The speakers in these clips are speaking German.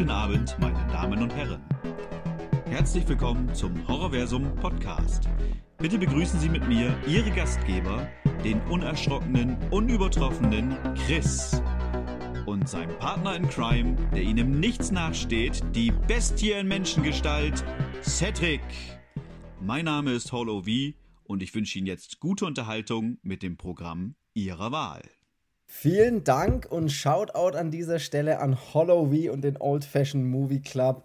Guten Abend, meine Damen und Herren. Herzlich willkommen zum Horrorversum Podcast. Bitte begrüßen Sie mit mir Ihre Gastgeber, den unerschrockenen, unübertroffenen Chris. Und sein Partner in Crime, der Ihnen Nichts nachsteht, die Bestie in Menschengestalt, Cedric. Mein Name ist Hollow V und ich wünsche Ihnen jetzt gute Unterhaltung mit dem Programm Ihrer Wahl. Vielen Dank und Shoutout an dieser Stelle an Hollow V und den Old Fashioned Movie Club,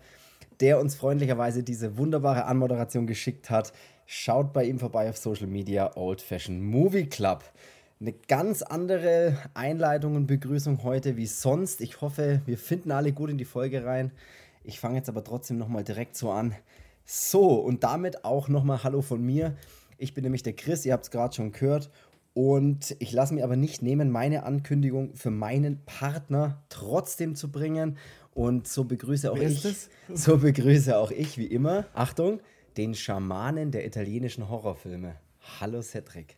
der uns freundlicherweise diese wunderbare Anmoderation geschickt hat. Schaut bei ihm vorbei auf Social Media Old Fashioned Movie Club. Eine ganz andere Einleitung und Begrüßung heute wie sonst. Ich hoffe, wir finden alle gut in die Folge rein. Ich fange jetzt aber trotzdem nochmal direkt so an. So, und damit auch nochmal Hallo von mir. Ich bin nämlich der Chris, ihr habt es gerade schon gehört. Und ich lasse mir aber nicht nehmen, meine Ankündigung für meinen Partner trotzdem zu bringen. Und so begrüße auch ich, ist so begrüße auch ich, wie immer, Achtung, den Schamanen der italienischen Horrorfilme. Hallo Cedric.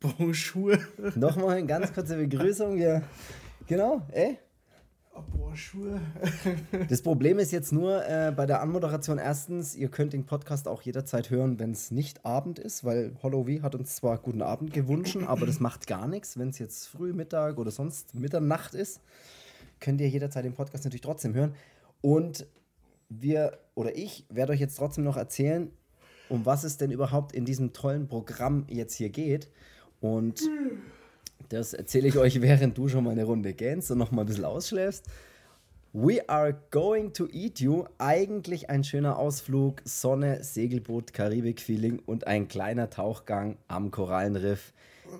Bonjour. Nochmal eine ganz kurze Begrüßung. Ja. Genau, ey. Das Problem ist jetzt nur äh, bei der Anmoderation erstens, ihr könnt den Podcast auch jederzeit hören, wenn es nicht Abend ist, weil Hollow V hat uns zwar guten Abend gewünscht, aber das macht gar nichts. Wenn es jetzt früh, Mittag oder sonst Mitternacht ist, könnt ihr jederzeit den Podcast natürlich trotzdem hören. Und wir oder ich werde euch jetzt trotzdem noch erzählen, um was es denn überhaupt in diesem tollen Programm jetzt hier geht. Und das erzähle ich euch, während du schon mal eine Runde gähnst und noch mal ein bisschen ausschläfst. We are going to eat you. Eigentlich ein schöner Ausflug, Sonne, Segelboot, Karibik-Feeling und ein kleiner Tauchgang am Korallenriff.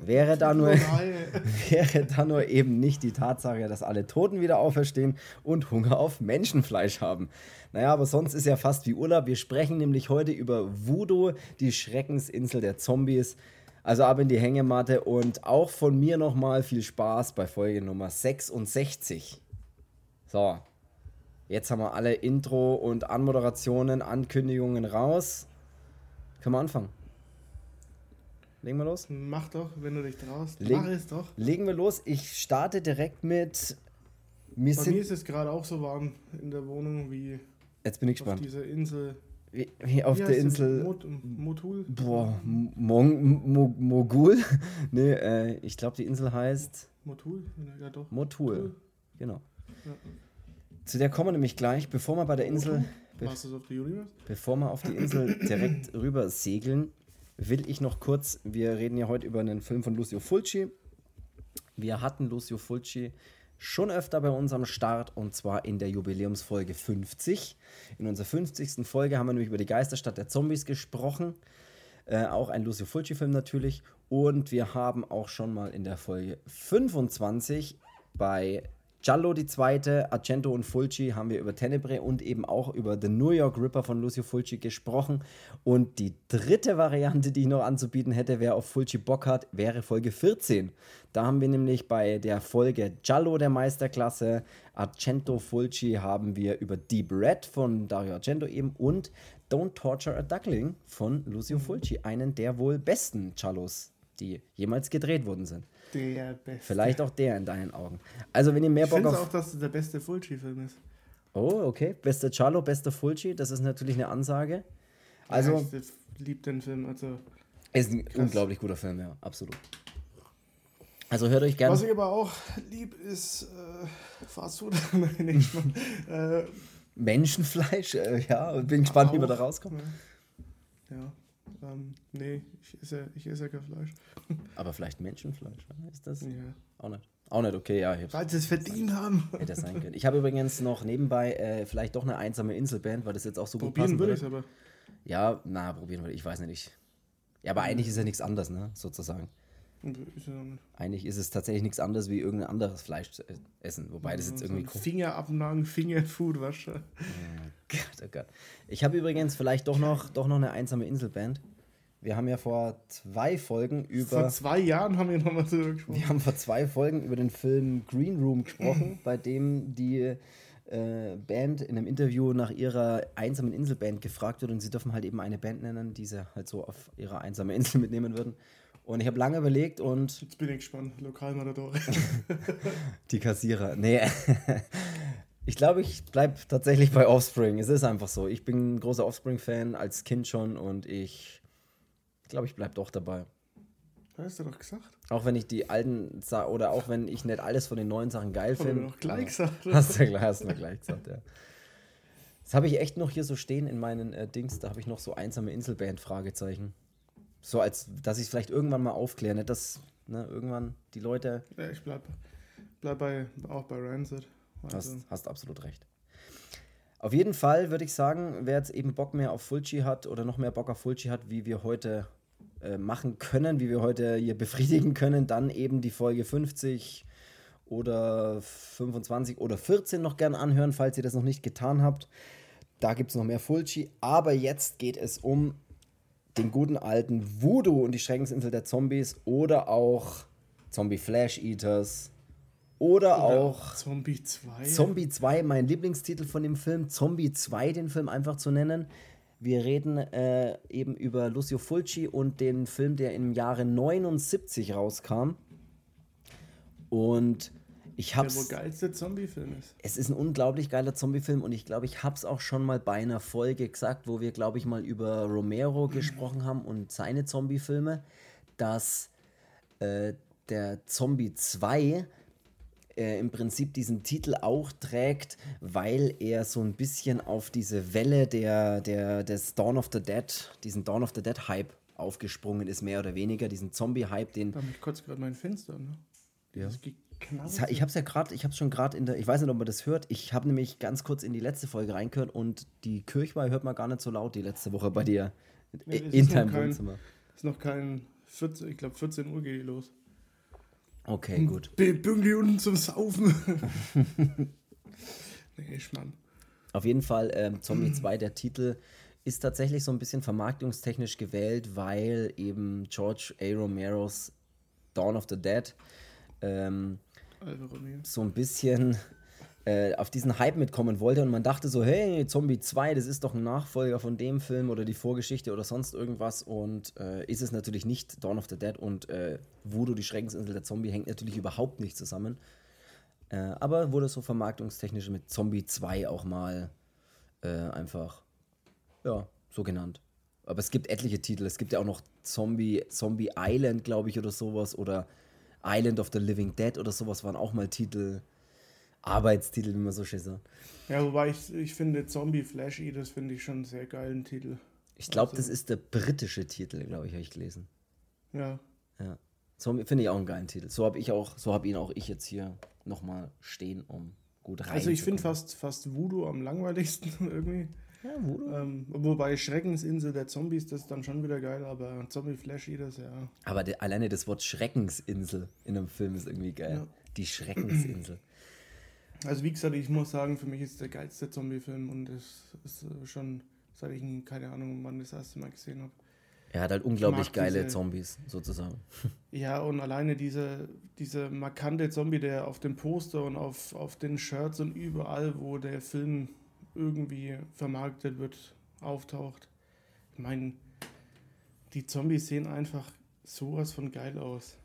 Wäre da, nur, wäre da nur eben nicht die Tatsache, dass alle Toten wieder auferstehen und Hunger auf Menschenfleisch haben. Naja, aber sonst ist ja fast wie Urlaub. Wir sprechen nämlich heute über Voodoo, die Schreckensinsel der Zombies. Also ab in die Hängematte und auch von mir nochmal viel Spaß bei Folge Nummer 66. So, jetzt haben wir alle Intro und Anmoderationen, Ankündigungen raus. Können wir anfangen? Legen wir los? Mach doch, wenn du dich traust. Leg- Mach es doch. Legen wir los. Ich starte direkt mit. Wir Bei mir ist es gerade auch so warm in der Wohnung wie jetzt bin ich auf gespannt. dieser Insel. Wie, auf Wie der? Insel. Mot Motul? Boah, Mon, Mo, Mogul? nee, äh, ich glaube, die Insel heißt Motul? Ja, doch. Motul. Genau. Ja. Zu der kommen wir nämlich gleich, bevor wir bei der Insel. Be Masters of the Universe? Bevor wir auf die Insel direkt rüber segeln, will ich noch kurz, wir reden ja heute über einen Film von Lucio Fulci. Wir hatten Lucio Fulci schon öfter bei uns am Start und zwar in der Jubiläumsfolge 50. In unserer 50. Folge haben wir nämlich über die Geisterstadt der Zombies gesprochen. Äh, auch ein Lucio Fulci-Film natürlich. Und wir haben auch schon mal in der Folge 25 bei Giallo die zweite, Argento und Fulci haben wir über Tenebre und eben auch über The New York Ripper von Lucio Fulci gesprochen. Und die dritte Variante, die ich noch anzubieten hätte, wer auf Fulci Bock hat, wäre Folge 14. Da haben wir nämlich bei der Folge Giallo der Meisterklasse, Argento Fulci haben wir über Deep Red von Dario Argento eben und Don't Torture a Duckling von Lucio Fulci, einen der wohl besten Giallos, die jemals gedreht worden sind. Der beste. Vielleicht auch der in deinen Augen. Also, wenn ihr mehr Ich Bock auf. auch, dass es der beste Fulci-Film ist. Oh, okay. Bester Charlo, bester Fulci, das ist natürlich eine Ansage. Also, Ja, ich liebe den Film. Also, ist ein unglaublich guter Film, ja, absolut. Also hört euch gerne. was ich aber auch lieb ist äh, Fast Food. Nein, äh, Menschenfleisch, äh, ja, bin gespannt, wie wir da auch, rauskommen. Ja. Ähm, nee, ich esse, ich esse ja kein Fleisch. Aber vielleicht Menschenfleisch, ne? ist das? Ja. Auch nicht. Auch nicht, okay, ja. Weil sie es verdient haben. hätte das sein können. Ich habe übrigens noch nebenbei äh, vielleicht doch eine einsame Inselband, weil das jetzt auch so gut passen Probieren würde würde. ich aber. Ja, na, probieren würde ich, weiß nicht. Ich- Ja, aber eigentlich ist ja nichts anderes, ne, sozusagen. Ist ja. Eigentlich ist es tatsächlich nichts anderes wie irgendein anderes Fleisch zu e- essen, wobei das jetzt irgendwie so komisch Finger abnagen, Fingerfood, wasche. Gott, oh Gott. Ich habe übrigens vielleicht doch noch, doch noch eine einsame Inselband. Wir haben ja vor zwei Folgen Vor über. zwei Jahren haben wir nochmal drüber gesprochen. Wir haben vor zwei Folgen über den Film Green Room gesprochen, bei dem die äh, Band in einem Interview nach ihrer einsamen Inselband gefragt wird und sie dürfen halt eben eine Band nennen, die sie halt so auf ihre einsame Insel mitnehmen würden. Und ich habe lange überlegt und Jetzt bin ich gespannt. Lokalmatadore. die Kassierer. Nee. Ich glaube, ich bleibe tatsächlich bei Offspring. Es ist einfach so. Ich bin ein großer Offspring-Fan, als Kind schon und ich glaube, ich bleibe doch dabei. Hast du doch gesagt. Auch wenn ich die alten Sa oder auch wenn ich nicht alles von den neuen Sachen geil finde. doch gleich gesagt. Hast du, hast du gleich gesagt, ja. Das habe ich echt noch hier so stehen in meinen äh, Dings. Da habe ich noch so einsame Inselband Fragezeichen. So als, dass ich es vielleicht irgendwann mal aufkläre, nicht dass ne, irgendwann die Leute. Ja, ich bleib, bleib bei, auch bei Rancid. Also, Hast, hast absolut recht. Auf jeden Fall würde ich sagen, wer jetzt eben Bock mehr auf Fulci hat oder noch mehr Bock auf Fulci hat, wie wir heute äh, machen können, wie wir heute hier befriedigen können, dann eben die Folge 50 oder 25 oder 14 noch gern anhören, falls ihr das noch nicht getan habt. Da gibt es noch mehr Fulci. Aber jetzt geht es um den guten alten Voodoo und die Schreckensinsel der Zombies oder auch Zombie Flash Eaters oder auch Zombie 2. Zombie 2, mein Lieblingstitel von dem Film, Zombie 2, den Film einfach zu nennen. Wir reden äh, eben über Lucio Fulci und den Film, der im Jahre 79 rauskam. Und ich der wohl hab's. geilste Zombie-Film ist. Es ist ein unglaublich geiler Zombie-Film und ich glaube, ich hab's auch schon mal bei einer Folge gesagt, wo wir, glaube ich, mal über Romero gesprochen haben und seine Zombie-Filme, dass äh, der Zombie 2 äh, im Prinzip diesen Titel auch trägt, weil er so ein bisschen auf diese Welle der, der, des Dawn of the Dead, diesen Dawn of the Dead Hype aufgesprungen ist, mehr oder weniger, diesen Zombie-Hype, den Da mich kurz gerade mein Fenster, ne? Ja. Geknallt. Ich ha- Ich habe es ja gerade, ich habe es schon gerade in der, ich weiß nicht, ob man das hört. Ich habe nämlich ganz kurz in die letzte Folge reingehört und die Kirchweih hört man gar nicht so laut die letzte Woche bei dir Nee, in deinem Wohnzimmer. ist noch kein 14, ich glaube 14 Uhr geht die los. Okay, gut. Bin pünktlich unten zum Saufen. nee, Schmann. Auf jeden Fall ähm, Zombie 2, der Titel ist tatsächlich so ein bisschen vermarktungstechnisch gewählt, weil eben George A. Romeros Dawn of the Dead ähm, so ein bisschen äh, auf diesen Hype mitkommen wollte und man dachte so, hey, Zombie 2, das ist doch ein Nachfolger von dem Film oder die Vorgeschichte oder sonst irgendwas und äh, ist es natürlich nicht. Dawn of the Dead und äh, Voodoo, die Schreckensinsel der Zombie, hängt natürlich überhaupt nicht zusammen. Äh, aber wurde so vermarktungstechnisch mit Zombie 2 auch mal äh, einfach, ja, so genannt. Aber es gibt etliche Titel. Es gibt ja auch noch Zombie, Zombie Island, glaube ich, oder sowas. Oder Island of the Living Dead oder sowas waren auch mal Titel. Arbeitstitel, wie man so schön sagt. Ja, wobei ich, ich finde Zombie Flash Eaters finde ich schon einen sehr geilen Titel. Ich glaube, Also- das ist der britische Titel, glaube ich, habe ich gelesen. Ja. Ja. Zombie finde ich auch einen geilen Titel. So habe ich auch, so habe ihn auch ich jetzt hier nochmal stehen, um gut rein. Also ich finde fast, fast Voodoo am langweiligsten irgendwie. Ja, Voodoo. Ähm, wobei Schreckensinsel der Zombies, das ist dann schon wieder geil, aber Zombie Flash Eaters, ja. Aber der, alleine das Wort Schreckensinsel in einem Film ist irgendwie geil. Ja. Die Schreckensinsel. Also wie gesagt, ich muss sagen, für mich ist der geilste Zombie-Film und das ist äh, schon, seit ich ihn, keine Ahnung, wann das erste Mal gesehen habe. Er hat halt unglaublich geile diese- Zombies, sozusagen. Ja, und alleine diese, diese markante Zombie, der auf dem Poster und auf, auf den Shirts und überall, wo der Film irgendwie vermarktet wird, auftaucht. Ich meine, die Zombies sehen einfach sowas von geil aus.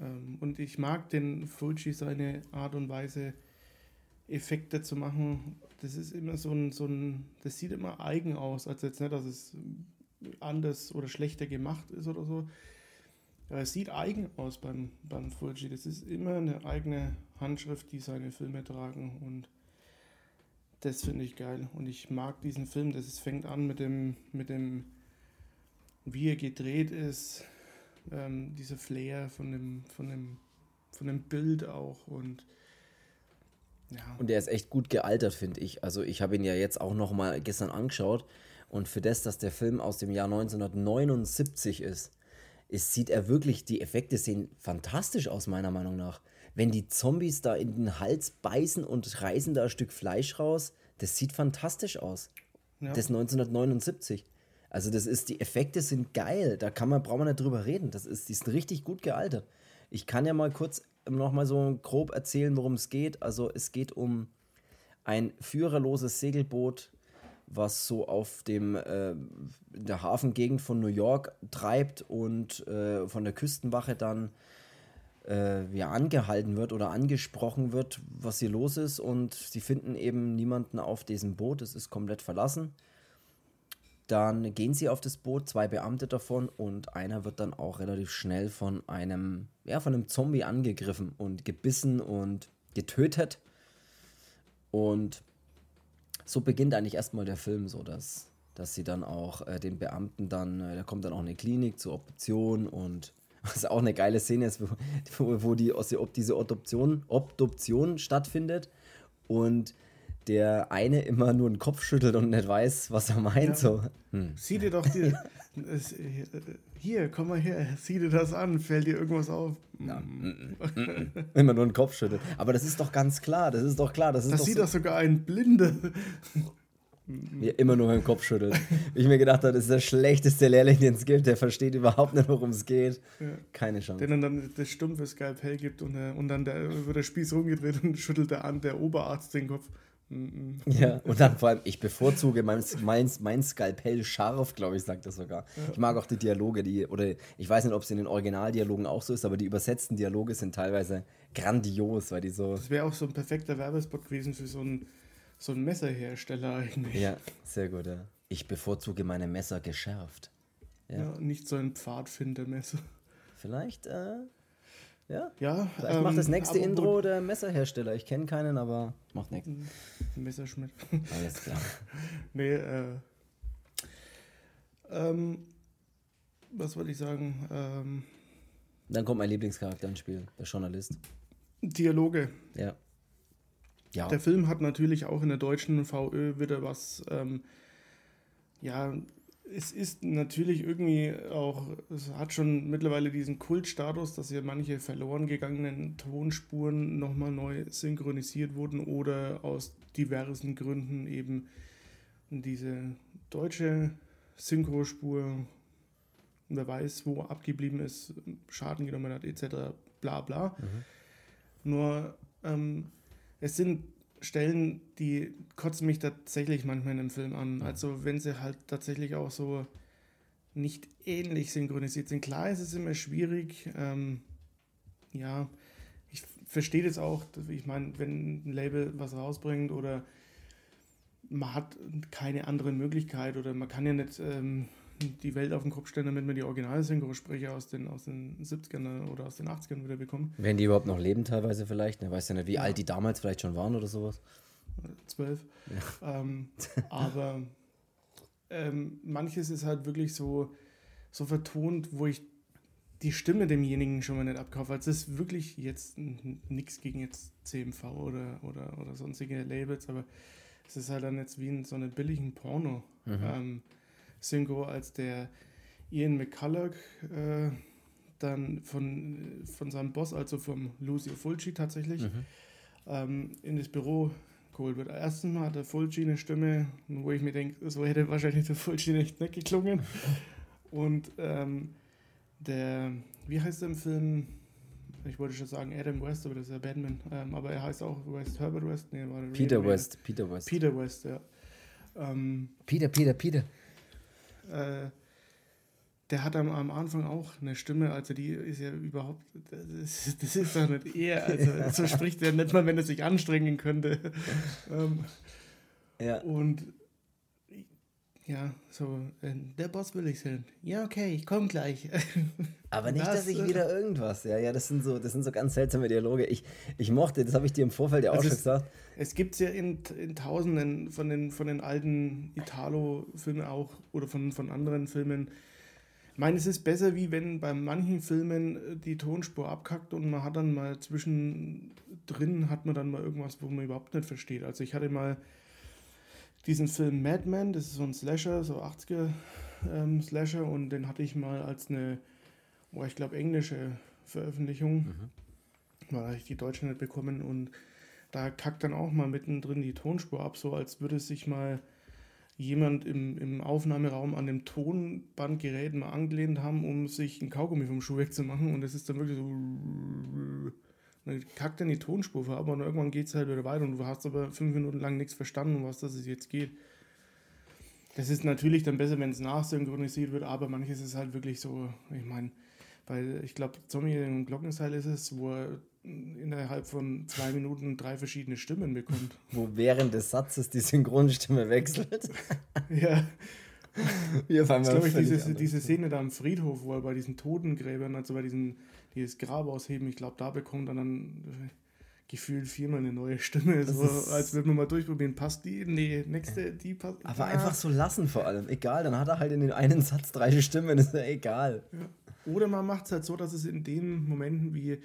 Ähm, und ich mag den Fuji seine Art und Weise, Effekte zu machen. Das ist immer so ein, so ein, das sieht immer eigen aus. Also jetzt nicht, dass es anders oder schlechter gemacht ist oder so. Aber es sieht eigen aus beim, beim Fulci. Das ist immer eine eigene Handschrift, die seine Filme tragen. Und das finde ich geil. Und ich mag diesen Film. Das ist, fängt an mit dem, mit dem, wie er gedreht ist, ähm, dieser Flair von dem, von dem, von dem Bild auch. Und ja, Und der ist echt gut gealtert, finde ich. Also ich habe ihn ja jetzt auch noch mal gestern angeschaut und für das, dass der Film aus dem Jahr 1979 ist, ist sieht er wirklich, die Effekte sehen fantastisch aus, meiner Meinung nach. Wenn die Zombies da in den Hals beißen und reißen da ein Stück Fleisch raus, das sieht fantastisch aus. ja. Das 1979. Also das ist, die Effekte sind geil, da kann man, braucht man nicht drüber reden. Das ist, die sind richtig gut gealtert. Ich kann ja mal kurz noch mal so grob erzählen, worum es geht. Also es geht um ein führerloses Segelboot, was so auf dem äh, der Hafengegend von New York treibt und äh, von der Küstenwache dann äh, ja, angehalten wird oder angesprochen wird, was hier los ist. Und sie finden eben niemanden auf diesem Boot. Es ist komplett verlassen. Dann gehen sie auf das Boot, zwei Beamte davon, und einer wird dann auch relativ schnell von einem, ja, von einem Zombie angegriffen und gebissen und getötet. Und so beginnt eigentlich erstmal der Film, so dass, dass sie dann auch äh, den Beamten dann, äh, da kommt dann auch eine Klinik zur Obduktion und was auch eine geile Szene ist, wo, wo die, diese Obduktion, Obduktion stattfindet und der eine immer nur den Kopf schüttelt und nicht weiß, was er meint. Ja. So. Hm. Sieh dir doch die. hier, komm mal her, sieh dir das an, fällt dir irgendwas auf. Ja. Mm, mm, mm, immer nur den Kopf schüttelt. Aber das ist doch ganz klar, das ist doch klar. Das, ist das doch sieht so doch sogar ein Blinde. Mir immer nur mit dem Kopf schüttelt. ich mir gedacht habe, das ist der schlechteste Lehrling, den es gibt. Der versteht überhaupt nicht, worum es geht. Ja. Keine Chance. Den dann das stumpfe Skalpell gibt und, äh, und dann der, wird der Spieß rumgedreht und schüttelt der an der Oberarzt den Kopf. Ja, und dann vor allem, ich bevorzuge mein, mein, mein Skalpell scharf, glaube ich, sagt das sogar. Ja. Ich mag auch die Dialoge, die, oder ich weiß nicht, ob es in den Originaldialogen auch so ist, aber die übersetzten Dialoge sind teilweise grandios, weil die so. Das wäre auch so ein perfekter Werbespot gewesen für so einen, so einen Messerhersteller eigentlich. Ja, sehr gut, ja. Ich bevorzuge meine Messer geschärft. Ja, ja nicht so ein Pfadfindermesser. Vielleicht, äh, ja? Ja. Vielleicht ähm, macht das nächste Intro der Messerhersteller. Ich kenne keinen, aber macht nichts. Messerschmidt. Alles klar. nee, äh. Ähm, was wollte ich sagen? Ähm, Dann kommt mein Lieblingscharakter ins Spiel, der Journalist. Dialoge. Ja. ja. Der Film hat natürlich auch in der deutschen VÖ wieder was, ähm, ja, es ist natürlich irgendwie auch, es hat schon mittlerweile diesen Kultstatus, dass ja manche verloren gegangenen Tonspuren nochmal neu synchronisiert wurden oder aus diversen Gründen eben diese deutsche Synchrospur, wer weiß, wo abgeblieben ist, Schaden genommen hat, etc. bla bla. Mhm. Nur ähm, es sind Stellen, die kotzen mich tatsächlich manchmal in dem Film an. Also wenn sie halt tatsächlich auch so nicht ähnlich synchronisiert sind. Klar ist es immer schwierig. Ähm, ja, ich verstehe das auch. Ich meine, wenn ein Label was rausbringt oder man hat keine andere Möglichkeit oder man kann ja nicht ähm, die Welt auf den Kopf stellen, damit man die Original-Synchrosprecher aus den, aus den 70ern oder aus den 80ern wieder bekommt. Wenn die überhaupt noch leben teilweise vielleicht, ne? weiß ja nicht, wie ja. alt die damals vielleicht schon waren oder sowas. Zwölf. Ja. Ähm, aber ähm, manches ist halt wirklich so, so vertont, wo ich die Stimme demjenigen schon mal nicht abkaufe. Also es ist wirklich jetzt nichts gegen jetzt CMV oder, oder, oder sonstige Labels, aber es ist halt dann jetzt wie in so einem billigen Porno. Mhm. Ähm, Synchro, als der Ian McCulloch äh, dann von, von seinem Boss, also vom Lucio Fulci tatsächlich, mhm. ähm, in das Büro geholt wird. Erstens mal hat der Fulci eine Stimme, wo ich mir denke, so hätte wahrscheinlich der Fulci nicht, nicht geklungen. Und ähm, der, wie heißt der im Film? Ich wollte schon sagen Adam West, aber das ist ja Batman. Ähm, aber er heißt auch West, Herbert West. Nee, war Peter West, Peter West. Peter West, ja. Ähm, Peter, Peter, Peter äh, der hat am, am, Anfang auch eine Stimme, also die ist ja überhaupt, das, das ist doch nicht er, also so spricht er nicht mal, wenn er sich anstrengen könnte. ähm, ja. Und ja, so, äh, der Boss will ich sein. Ja, okay, ich komme gleich. Aber nicht, das, dass ich wieder irgendwas. Ja, ja, das sind so, das sind so ganz seltsame Dialoge. Ich, ich mochte, das habe ich dir im Vorfeld ja auch also schon gesagt. Es gibt es ja in, in Tausenden von den, von den alten Italo-Filmen auch oder von, von anderen Filmen. Ich meine, es ist besser, wie wenn bei manchen Filmen die Tonspur abkackt und man hat dann mal zwischendrin hat man dann mal irgendwas, wo man überhaupt nicht versteht. Also ich hatte mal diesen Film Madman, das ist so ein Slasher, so 80er ähm, Slasher und den hatte ich mal als eine, oh, ich glaube, englische Veröffentlichung, mhm. weil ich die deutsche nicht bekommen und da kackt dann auch mal mittendrin die Tonspur ab, so als würde sich mal jemand im, im Aufnahmeraum an dem Tonbandgerät mal angelehnt haben, um sich ein Kaugummi vom Schuh wegzumachen und es ist dann wirklich so dann kackt dann die Tonspur vor, aber irgendwann geht es halt wieder weiter und du hast aber fünf Minuten lang nichts verstanden, was das jetzt geht. Das ist natürlich dann besser, wenn es nachsynchronisiert wird, aber manches ist halt wirklich so, ich meine, Weil ich glaube, Zombie im Glockenseil ist es, wo er innerhalb von zwei Minuten drei verschiedene Stimmen bekommt. Wo während des Satzes die Synchronstimme wechselt. ja. Wir das ist, glaube ich, diese, diese Szene da am Friedhof, wo er bei diesen Totengräbern, also bei diesen, dieses Grab ausheben, ich glaube, da bekommt er dann gefühlt viermal eine neue Stimme. So, als würde man mal durchprobieren, passt die? Nee, nächste, die passt. Aber ah. einfach so lassen vor allem. Egal, dann hat er halt in den einen Satz drei Stimmen, ist ja egal. Ja. Oder man macht es halt so, dass es in den Momenten wie,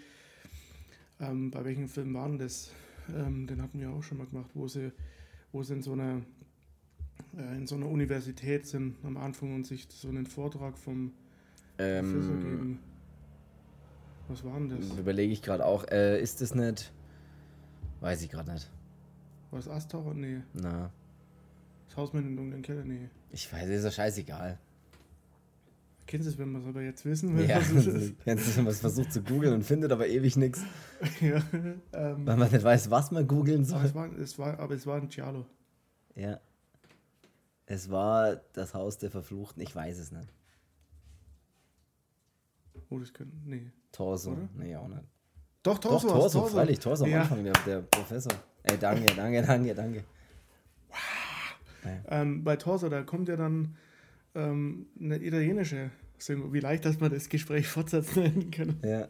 ähm, bei welchem Film waren das? Ähm, den hatten wir auch schon mal gemacht, wo sie, wo sie in so einer äh, in so einer Universität sind am Anfang und sich so einen Vortrag vom ähm, Professor geben. Was war denn das? Überlege ich gerade auch. Äh, ist das nicht Weiß ich gerade nicht. War das Asttaucher? Nee. Na. Das Haus mit dem dunklen Keller? Nee. Ich weiß, ist ja scheißegal. Kennst du es, wenn man es aber jetzt wissen will? Ja, kennst du, wenn man es versucht zu googeln und findet aber ewig nichts. Ja, ähm, Weil man nicht weiß, was man googeln soll. Aber es, war, es war, aber es war ein Giallo. Ja. Es war das Haus der Verfluchten, ich weiß es nicht. Oh, das könnte. Nee. Torso. Oder? Nee, auch nicht. Doch, Torso. Doch, Torso, Torso. freilich. Torso am ja. Anfang, der, der, Professor. Ey, danke, danke, danke, danke. Wow. Ja. Ähm, bei Torso, da kommt ja dann ähm, eine italienische Synchro. Wie leicht, dass man das Gespräch fortsetzen kann. Ja.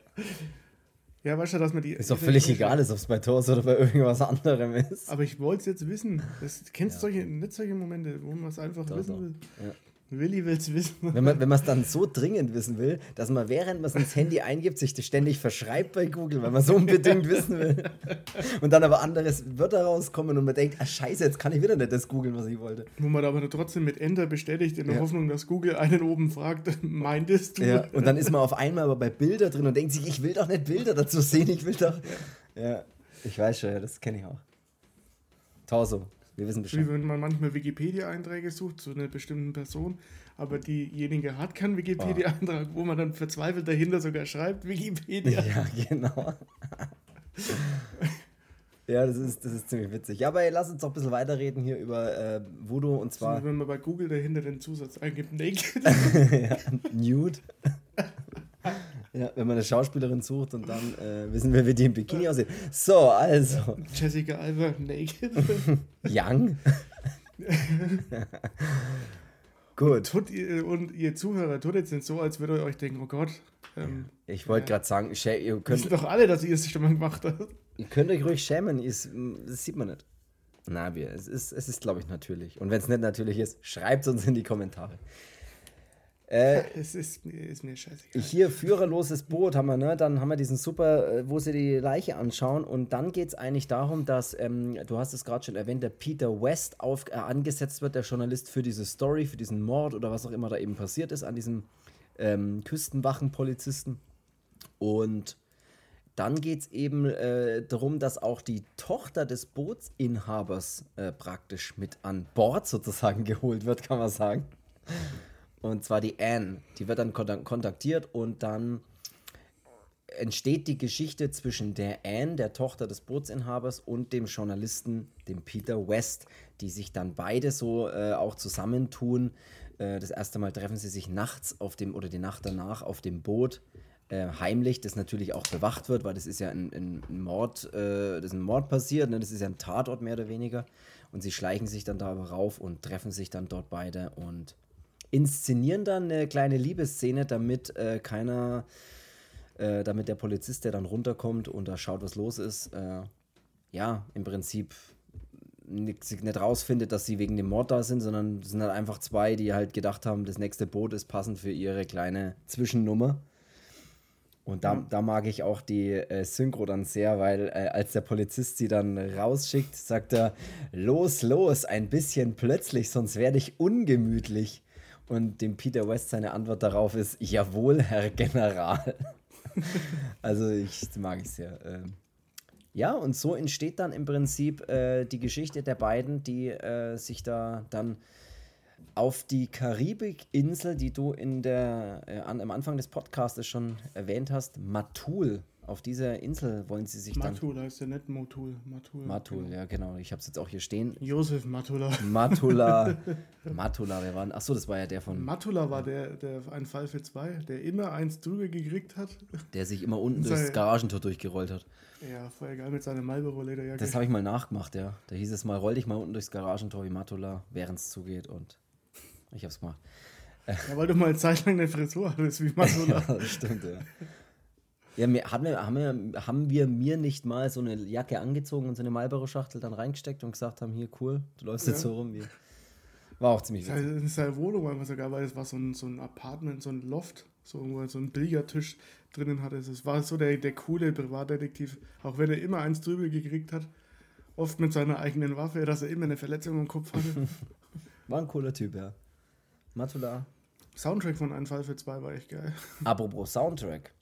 Ja, weißt du, dass man die. Ist doch völlig egal, ob es bei Torso oder bei irgendwas anderem ist. Aber ich wollte es jetzt wissen. Das, kennst du ja. solche, nicht solche Momente, wo man es einfach Torso. wissen will? Ja. Willi will es wissen. Wenn man es dann so dringend wissen will, dass man während man es ins Handy eingibt, sich das ständig verschreibt bei Google, weil man so unbedingt wissen will. Und dann aber andere Wörter rauskommen und man denkt, ah scheiße, jetzt kann ich wieder nicht das googeln, was ich wollte. Wo man aber trotzdem mit Enter bestätigt, in der ja. Hoffnung, dass Google einen oben fragt, meintest du? Ja, und dann ist man auf einmal aber bei Bilder drin und denkt sich, ich will doch nicht Bilder dazu sehen, ich will doch... Ja, ja ich weiß schon, ja, das kenne ich auch. Torso. Wir wissen Bescheid. Wie wenn man manchmal Wikipedia-Einträge sucht zu einer bestimmten Person, aber diejenige hat keinen Wikipedia-Eintrag, wo man dann verzweifelt dahinter sogar schreibt, Wikipedia. Ja, genau. ja, das ist, das ist ziemlich witzig. Ja, aber ey, lass uns doch ein bisschen weiterreden hier über äh, Voodoo und zwar. Also, wenn man bei Google dahinter den Zusatz eingibt, Naked. ja, Nude. Ja, wenn man eine Schauspielerin sucht und dann äh, wissen wir, wie die im Bikini aussehen. So, also. Jessica Alba naked. Young. Gut. Und, tut ihr, und ihr Zuhörer tut jetzt nicht so, als würdet ihr euch denken, oh Gott. Ähm, ich wollte gerade sagen, ihr könnt. Wissen doch alle, dass ihr es schon mal gemacht habt. Ihr könnt euch ruhig schämen, das sieht man nicht. Na, wir, es ist, es ist glaube ich, natürlich. Und wenn es nicht natürlich ist, schreibt es uns in die Kommentare. Äh, es ist, ist, mir scheißegal. Hier führerloses Boot haben wir, ne? Dann haben wir diesen super, äh, wo sie die Leiche anschauen. Und dann geht es eigentlich darum, dass, ähm, du hast es gerade schon erwähnt, der Peter West auf, äh, angesetzt wird, der Journalist für diese Story, für diesen Mord oder was auch immer da eben passiert ist an diesem ähm, Küstenwachenpolizisten. Und dann geht es eben äh, darum, dass auch die Tochter des Bootsinhabers äh, praktisch mit an Bord sozusagen geholt wird, kann man sagen. Und zwar die Anne. Die wird dann kontaktiert und dann entsteht die Geschichte zwischen der Anne, der Tochter des Bootsinhabers, und dem Journalisten, dem Peter West, die sich dann beide so äh, auch zusammentun. Äh, das erste Mal treffen sie sich nachts auf dem oder die Nacht danach auf dem Boot. Äh, heimlich, das natürlich auch bewacht wird, weil das ist ja ein, ein Mord, äh, das ist ein Mord passiert, ne? das ist ja ein Tatort mehr oder weniger. Und sie schleichen sich dann da rauf und treffen sich dann dort beide und inszenieren dann eine kleine Liebesszene, damit äh, keiner, äh, damit der Polizist, der dann runterkommt und da schaut, was los ist, äh, ja, im Prinzip nicht, nicht rausfindet, dass sie wegen dem Mord da sind, sondern es sind halt einfach zwei, die halt gedacht haben, das nächste Boot ist passend für ihre kleine Zwischennummer. Und da, da mag ich auch die äh, Synchro dann sehr, weil äh, als der Polizist sie dann rausschickt, sagt er, los, los, ein bisschen plötzlich, sonst werde ich ungemütlich. Und dem Peter West seine Antwort darauf ist: Jawohl, Herr General. also, ich mag ich sehr. Ähm, ja, und so entsteht dann im Prinzip äh, die Geschichte der beiden, die äh, sich da dann auf die Karibikinsel, die du in der, äh, an, am Anfang des Podcasts schon erwähnt hast, Matul Auf dieser Insel wollen sie sich dann. Matul heißt der nicht Motul. Matul. Matul, genau. ja genau. Ich habe es jetzt auch hier stehen. Josef Matula. Matula. Matula, wer war denn? Achso, das war ja der von. Matula war der, der ein Fall für zwei, der immer eins drüber gekriegt hat. Der sich immer unten durchs Garagentor durchgerollt hat. Ja, voll egal mit seiner Marlboro-Lederjacke. Das habe ich mal nachgemacht, ja. Da hieß es mal, roll dich mal unten durchs Garagentor wie Matula, während es zugeht. Und ich habe es gemacht. Ja, weil du mal eine Zeit lang eine Frisur hattest wie Matula. Ja, das stimmt, ja. Ja, mir, haben, wir, haben, wir, haben wir mir nicht mal so eine Jacke angezogen und so eine Marlboro-Schachtel dann reingesteckt und gesagt haben, hier, cool, du läufst jetzt Ja. so rum wie... War auch ziemlich witzig. In seiner Wohnung war sogar, weil es war so ein, so ein Apartment, so ein Loft, so, wo er so einen Billardtisch drinnen hatte. Es war so der, der coole Privatdetektiv, auch wenn er immer eins drüber gekriegt hat. Oft mit seiner eigenen Waffe, dass er immer eine Verletzung im Kopf hatte. War ein cooler Typ, ja. Matula. Soundtrack von Ein Fall für zwei war echt geil. Apropos Soundtrack.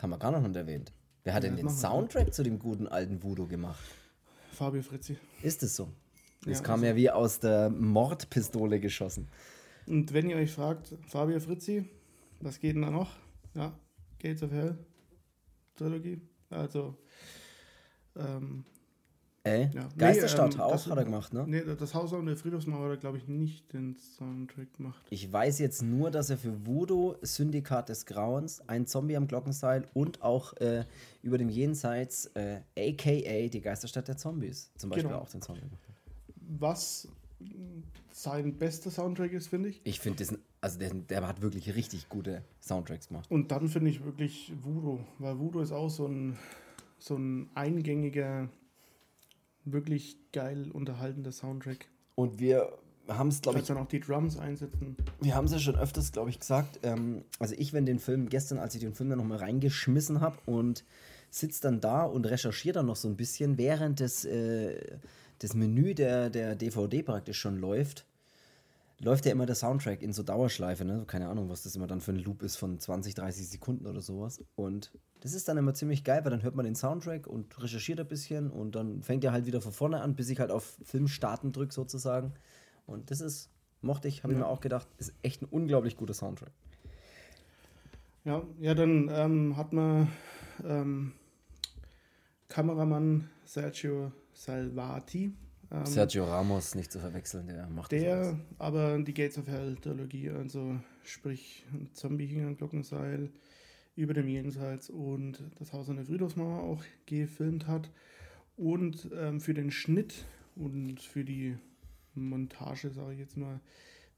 Das haben wir gar noch nicht erwähnt. Wer hat Ja, denn den machen wir. Soundtrack zu dem guten alten Voodoo gemacht? Fabio Fritzi. Ist es so? Das Ja, kam also- ja wie aus der Mordpistole geschossen. Und wenn ihr euch fragt, Fabio Fritzi, was geht denn da noch? Ja, Gates of Hell Trilogie. Also, ähm, Ey, Ja. Nee, Geisterstadt ähm, auch hat er gemacht, ne? nee, das Haus an der Friedhofsmauer hat, glaube ich, nicht den Soundtrack gemacht. Ich weiß jetzt nur, dass er für Voodoo, Syndikat des Grauens, ein Zombie am Glockenseil und auch äh, über dem Jenseits, äh, aka die Geisterstadt der Zombies, zum Beispiel Genau. auch den Zombie gemacht. Was sein bester Soundtrack ist, finde ich. Ich finde, also der, der hat wirklich richtig gute Soundtracks gemacht. Und dann finde ich wirklich Voodoo, weil Voodoo ist auch so ein, so ein eingängiger, wirklich geil unterhaltender Soundtrack. Und wir haben es, glaube ich, dann auch die Drums einsetzen. Wir haben es ja schon öfters, glaube ich, gesagt. Ähm, also ich, wenn den Film gestern, als ich den Film dann nochmal reingeschmissen habe und sitze dann da und recherchiere dann noch so ein bisschen, während das, äh, das Menü der, der DVD praktisch schon läuft, läuft ja immer der Soundtrack in so Dauerschleife, ne? Keine Ahnung, was das immer dann für ein Loop ist von 20, 30 Sekunden oder sowas. Und das ist dann immer ziemlich geil, weil dann hört man den Soundtrack und recherchiert ein bisschen und dann fängt er halt wieder von vorne an, bis ich halt auf Film starten drücke sozusagen. Und das ist, mochte ich, habe ich Ja. mir auch gedacht, ist echt ein unglaublich guter Soundtrack. Ja, ja dann ähm, hat man ähm, Kameramann Sergio Salvati. Ähm, Sergio Ramos nicht zu verwechseln, der macht das Der aber die Gates of Hell Trilogie, also sprich Zombie hing am Glockenseil, über dem Jenseits und das Haus an der Friedhofsmauer auch gefilmt hat. Und ähm, für den Schnitt und für die Montage, sage ich jetzt mal,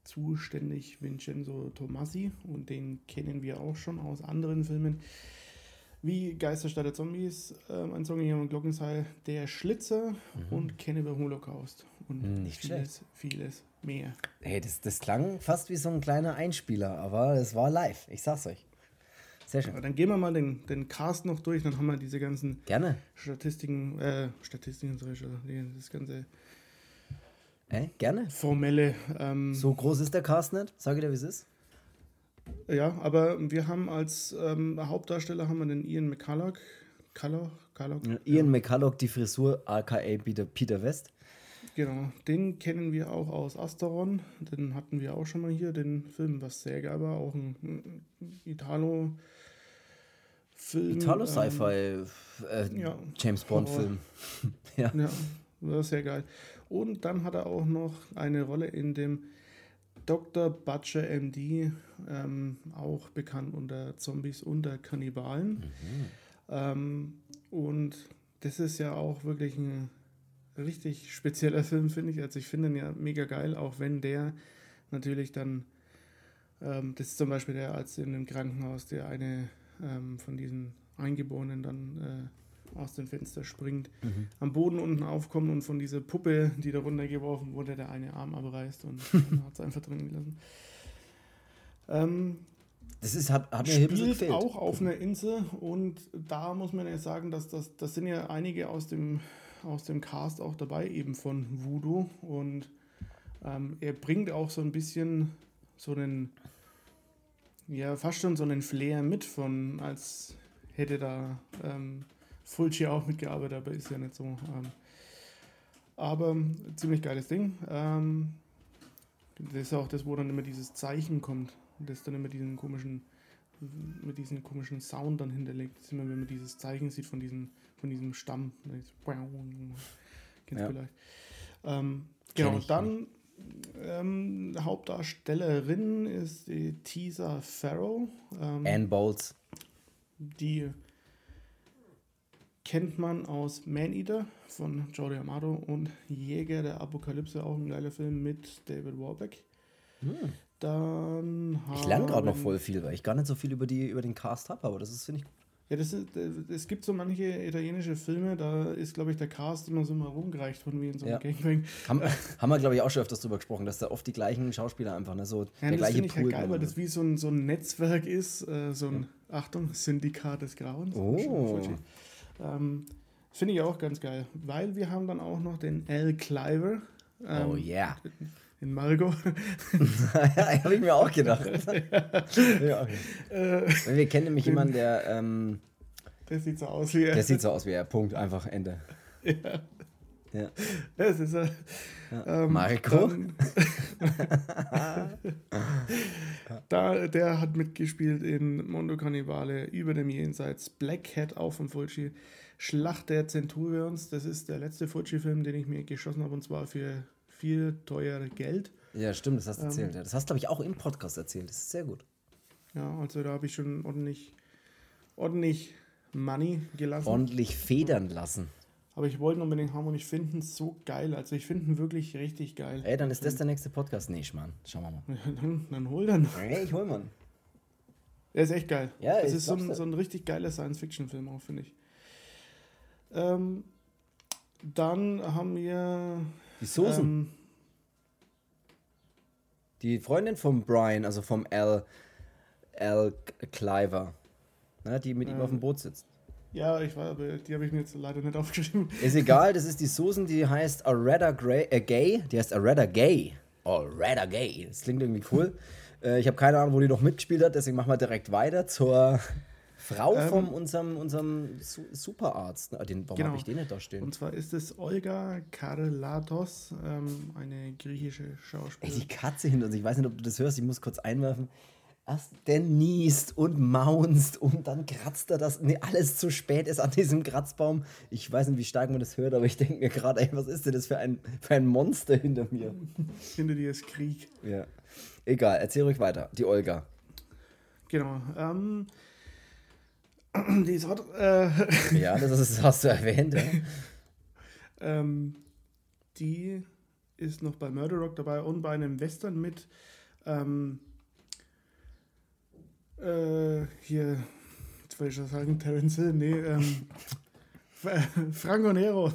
zuständig Vincenzo Tomasi. Und den kennen wir auch schon aus anderen Filmen. Wie Geisterstadt der Zombies, ähm, ein Song hier am Glockenseil, Der Schlitzer und Cannibal Holocaust. Und Mhm. Nicht vieles, vieles mehr. Hey, das, das klang fast wie so ein kleiner Einspieler, aber es war live. Ich sag's euch. Sehr Aber schön. dann gehen wir mal den, den Cast noch durch, dann haben wir diese ganzen Gerne. Statistiken, äh, Statistiken, das ganze Ey, gerne. formelle. Ähm, So groß ist der Cast nicht. Sag ich dir, wie es ist. Ja, aber wir haben als ähm, Hauptdarsteller haben wir den Ian McCulloch. Culloch, Culloch, Ian McCulloch, die Frisur, aka Peter, Peter West. Genau, den kennen wir auch aus Asteron. Den hatten wir auch schon mal hier, den Film, was sehr geil war. Auch ein, ein Italo-Film. Italo ähm, Sci-Fi äh, ja, James Bond Film. ja. Ja, war sehr geil. Und dann hat er auch noch eine Rolle in dem Dr. Butcher MD, ähm, auch bekannt unter Zombies unter Kannibalen. Ähm, und das ist ja auch wirklich ein richtig spezieller Film, finde ich. Also ich finde ihn ja mega geil, auch wenn der natürlich dann, ähm, das ist zum Beispiel der Arzt in dem Krankenhaus, der eine ähm, von diesen Eingeborenen dann äh, aus dem Fenster springt, am Boden unten aufkommt und von dieser Puppe, die da runtergeworfen wurde, der eine Arm abreißt und hat es einfach drin gelassen. Ähm, Das ist, hat, hat spielt auch auf einer Insel und da muss man ja sagen, dass das, das sind ja einige aus dem, aus dem Cast auch dabei, eben von Voodoo und ähm, er bringt auch so ein bisschen so einen, ja, fast schon so einen Flair mit von, als hätte da ähm, Fulci auch mitgearbeitet, aber ist ja nicht so. Ähm, aber ziemlich geiles Ding. Ähm, das ist auch das, wo dann immer dieses Zeichen kommt, das dann immer diesen komischen mit diesem komischen Sound dann hinterlegt ist, immer wenn man dieses Zeichen sieht von diesem, von diesem Stamm. Kennst Ja. vielleicht. Ähm, genau, ich, dann ähm, Hauptdarstellerin ist die Tisa Farrow. Ähm, Ann Bowles. die kennt man aus Man-Eater von Jordi Amato und Jäger der Apokalypse, auch ein geiler Film mit David Warbeck. Dann Ich lerne gerade noch voll viel, weil ich gar nicht so viel über, die, über den Cast habe, aber das ist, finde ich. Ja, das ist, äh, es gibt so manche italienische Filme, da ist, glaube ich, der Cast immer so mal rumgereicht worden wie in so einem Ja. Gangbang. Haben, haben wir, glaube ich, auch schon öfters drüber gesprochen, dass da oft die gleichen Schauspieler einfach, ne, so Ja, der das gleiche finde ich Pool. geil, weil genommen das wie so ein, so ein Netzwerk ist, äh, so ein, Achtung, Syndikat des Grauens. Oh. Ähm, finde ich auch ganz geil, weil wir haben dann auch noch den Al Cliver. Ähm, Oh yeah. In Margot. ja, habe ich mir auch gedacht. ja. Äh, Wir kennen nämlich jemanden, der, ähm, der sieht so aus wie er. der sieht so aus wie er. Punkt, einfach Ende. Ja. Das ist er. Ähm, Marco? dann- da, der hat mitgespielt in Mondo Cannibale, Über dem Jenseits, Black Cat auch von Fulci, Schlacht der Centurions, das ist der letzte Fulci-Film, den ich mir geschossen habe und zwar für viel teure Geld. Ja, stimmt, das hast Ähm. du erzählt. Ja. Das hast du, glaube ich, auch im Podcast erzählt. Das ist sehr gut. Ja, also da habe ich schon ordentlich, ordentlich Money gelassen. Ordentlich federn lassen. Aber ich wollte ihn unbedingt haben und ich finde ihn so geil. Also ich finde ihn wirklich richtig geil. Ey, dann ist das der nächste Podcast. Nee, Schmarrn. Schauen wir mal. Dann, dann hol dann. Ey, ich hol mal. Er ist echt geil. Ja, das ich ist so ein, so ein richtig geiler Science-Fiction-Film auch, finde ich. Ähm, dann haben wir. Die Susan. Ähm, Die Freundin von Brian, also vom Al, Al Cliver. Ne, die mit ihm Ähm. auf dem Boot sitzt. Ja, ich war, aber die habe ich mir jetzt leider nicht aufgeschrieben. Ist egal, das ist die Susan, die heißt Aretta Gray, äh, Gay. Die heißt Aretta Gay. Aretta Gay. Das klingt irgendwie cool. äh, ich habe keine Ahnung, wo die noch mitgespielt hat, deswegen machen wir direkt weiter zur Frau Ähm. von unserem, unserem Su Superarzt. Ah, Den, warum Genau. habe ich den nicht da stehen? Und zwar ist es Olga Karlatos, ähm, eine griechische Ey, die Schauspielerin. Katze hinter uns, ich weiß nicht, ob du das hörst, ich muss kurz einwerfen. Erst der niest und maunzt und dann kratzt er das. Nee, alles zu spät ist an diesem Kratzbaum. Ich weiß nicht, wie stark man das hört, aber ich denke mir gerade, ey, was ist denn das für ein, für ein Monster hinter mir? Hinter dir ist Krieg. Ja. Egal, erzähl ruhig weiter. Die Olga. Genau. Ähm, die ist hot. Äh, Ja, das, ist, das hast du erwähnt. Ja. Ähm, die ist noch bei Murder Rock dabei und bei einem Western mit ähm, äh, hier, jetzt wollte ich schon sagen, Terence Hill, nee, ähm, Franco Nero.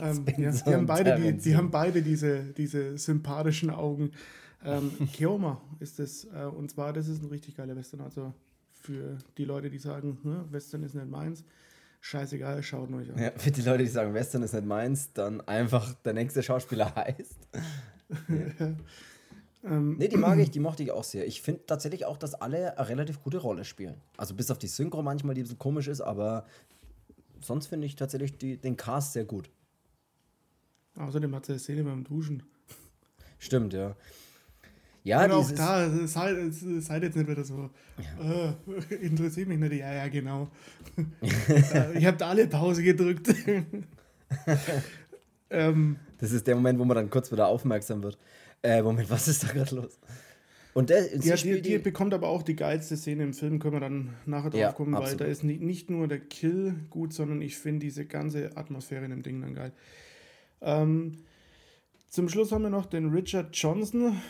Ähm, ja, die haben beide, die, die haben beide diese, diese sympathischen Augen. Ähm, Keoma ist das. Äh, und zwar, das ist ein richtig geiler Western. Also für die Leute, die sagen, hm, Western ist nicht meins, scheißegal, schaut euch an. Ja, für die Leute, die sagen, Western ist nicht meins, dann einfach der nächste Schauspieler heißt. Ähm, Nee, die mag ich, die mochte ich auch sehr. Ich finde tatsächlich auch, dass alle eine relativ gute Rolle spielen. Also bis auf die Synchro manchmal, die ein bisschen komisch ist, aber sonst finde ich tatsächlich die, den Cast sehr gut. Außerdem hat sie eine Szene beim Duschen. Stimmt, ja. Ja, auch dieses, da, seid, seid jetzt nicht wieder so, äh, interessiert mich nicht. Ja, ja, genau. Ich habe da alle Pause gedrückt. ähm, das ist der Moment, wo man dann kurz wieder aufmerksam wird. Äh, Moment, was ist da gerade los? Und der, sie die, die, die bekommt aber auch die geilste Szene im Film, können wir dann nachher drauf Ja, kommen, weil absolut. da ist nicht, nicht nur der Kill gut, sondern ich finde diese ganze Atmosphäre in dem Ding dann geil. Ähm, zum Schluss haben wir noch den Richard Johnson.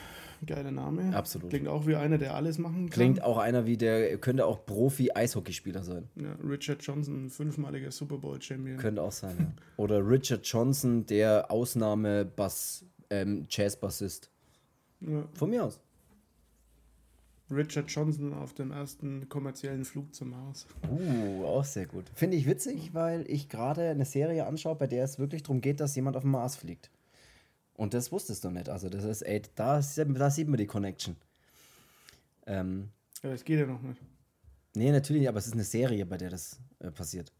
Geiler Name. Absolut. Klingt auch wie einer, der alles machen kann. klingt auch einer wie der, könnte auch Profi-Eishockeyspieler sein. Ja, Richard Johnson, fünfmaliger Super Bowl-Champion. Könnte auch sein, ja. Oder Richard Johnson, der Ausnahme-Bass, ähm, Jazz-Bassist. Ja. Von mir aus. Richard Johnson auf dem ersten kommerziellen Flug zum Mars. Uh, auch sehr gut. Finde ich witzig, weil ich gerade eine Serie anschaue, bei der es wirklich darum geht, dass jemand auf dem Mars fliegt. Und das wusstest du nicht. Also, das ist, ey, da, da sieht man die Connection. Ähm, Ja, das geht ja noch nicht. nee, natürlich, aber es ist eine Serie, bei der das äh, passiert.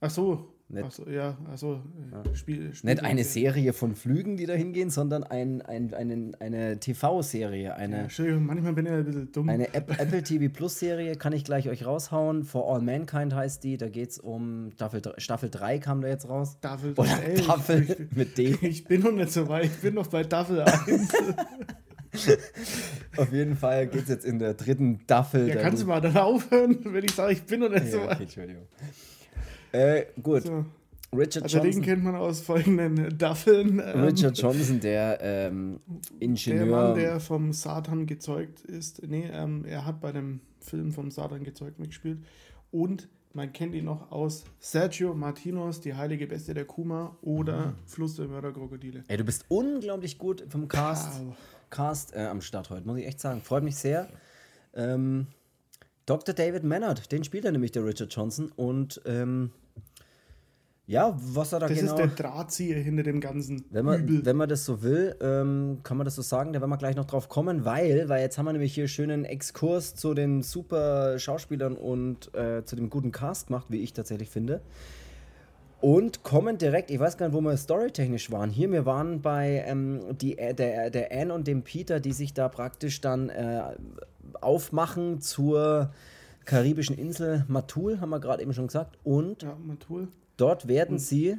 Ach so. Nicht, so, ja, also ja. Spiel, Spiel Nicht eine Serie von Flügen, die da hingehen, sondern ein, ein, einen, eine TV-Serie. Eine, ja, manchmal bin ich ein bisschen dumm. Eine Apple TV Plus-Serie kann ich gleich euch raushauen. For All Mankind heißt die. Da geht es um Staffel, Staffel 3 kam da jetzt raus. Staffel 3. Oder Staffel ich, mit D. Ich bin noch nicht so weit. Ich bin noch bei Staffel 1. Auf jeden Fall geht es jetzt in der dritten Staffel. Ja, kannst du mal dann aufhören, wenn ich sage, ich bin noch nicht ja, so weit. Okay, Entschuldigung. Äh, gut. So. Richard also Johnson. den kennt man aus folgenden Duffeln. Ähm, Richard Johnson, der ähm, Ingenieur. Der Mann, der vom Satan gezeugt ist. Nee, ähm, er hat bei dem Film vom Satan gezeugt mitgespielt. Und man kennt ihn noch aus Sergio Martinos, Die heilige Bestie der Kuma oder mhm. Fluss der Mörderkrokodile. Ey, du bist unglaublich gut vom Cast, Cast äh, am Start heute, muss ich echt sagen. Freut mich sehr. Ähm, Dr. David Mannert, den spielt er nämlich, der Richard Johnson. Und ähm, ja, was er da das genau. Das ist der Drahtzieher hinter dem ganzen wenn man, Übel. Wenn man das so will, ähm, kann man das so sagen, da werden wir gleich noch drauf kommen, weil, weil jetzt haben wir nämlich hier schönen Exkurs zu den super Schauspielern und äh, zu dem guten Cast gemacht, wie ich tatsächlich finde. Und kommen direkt, ich weiß gar nicht, wo wir storytechnisch waren. Hier, wir waren bei ähm, die, äh, der, der Anne und dem Peter, die sich da praktisch dann äh, aufmachen zur karibischen Insel Matul, haben wir gerade eben schon gesagt. Und ja, Matul. Dort werden sie,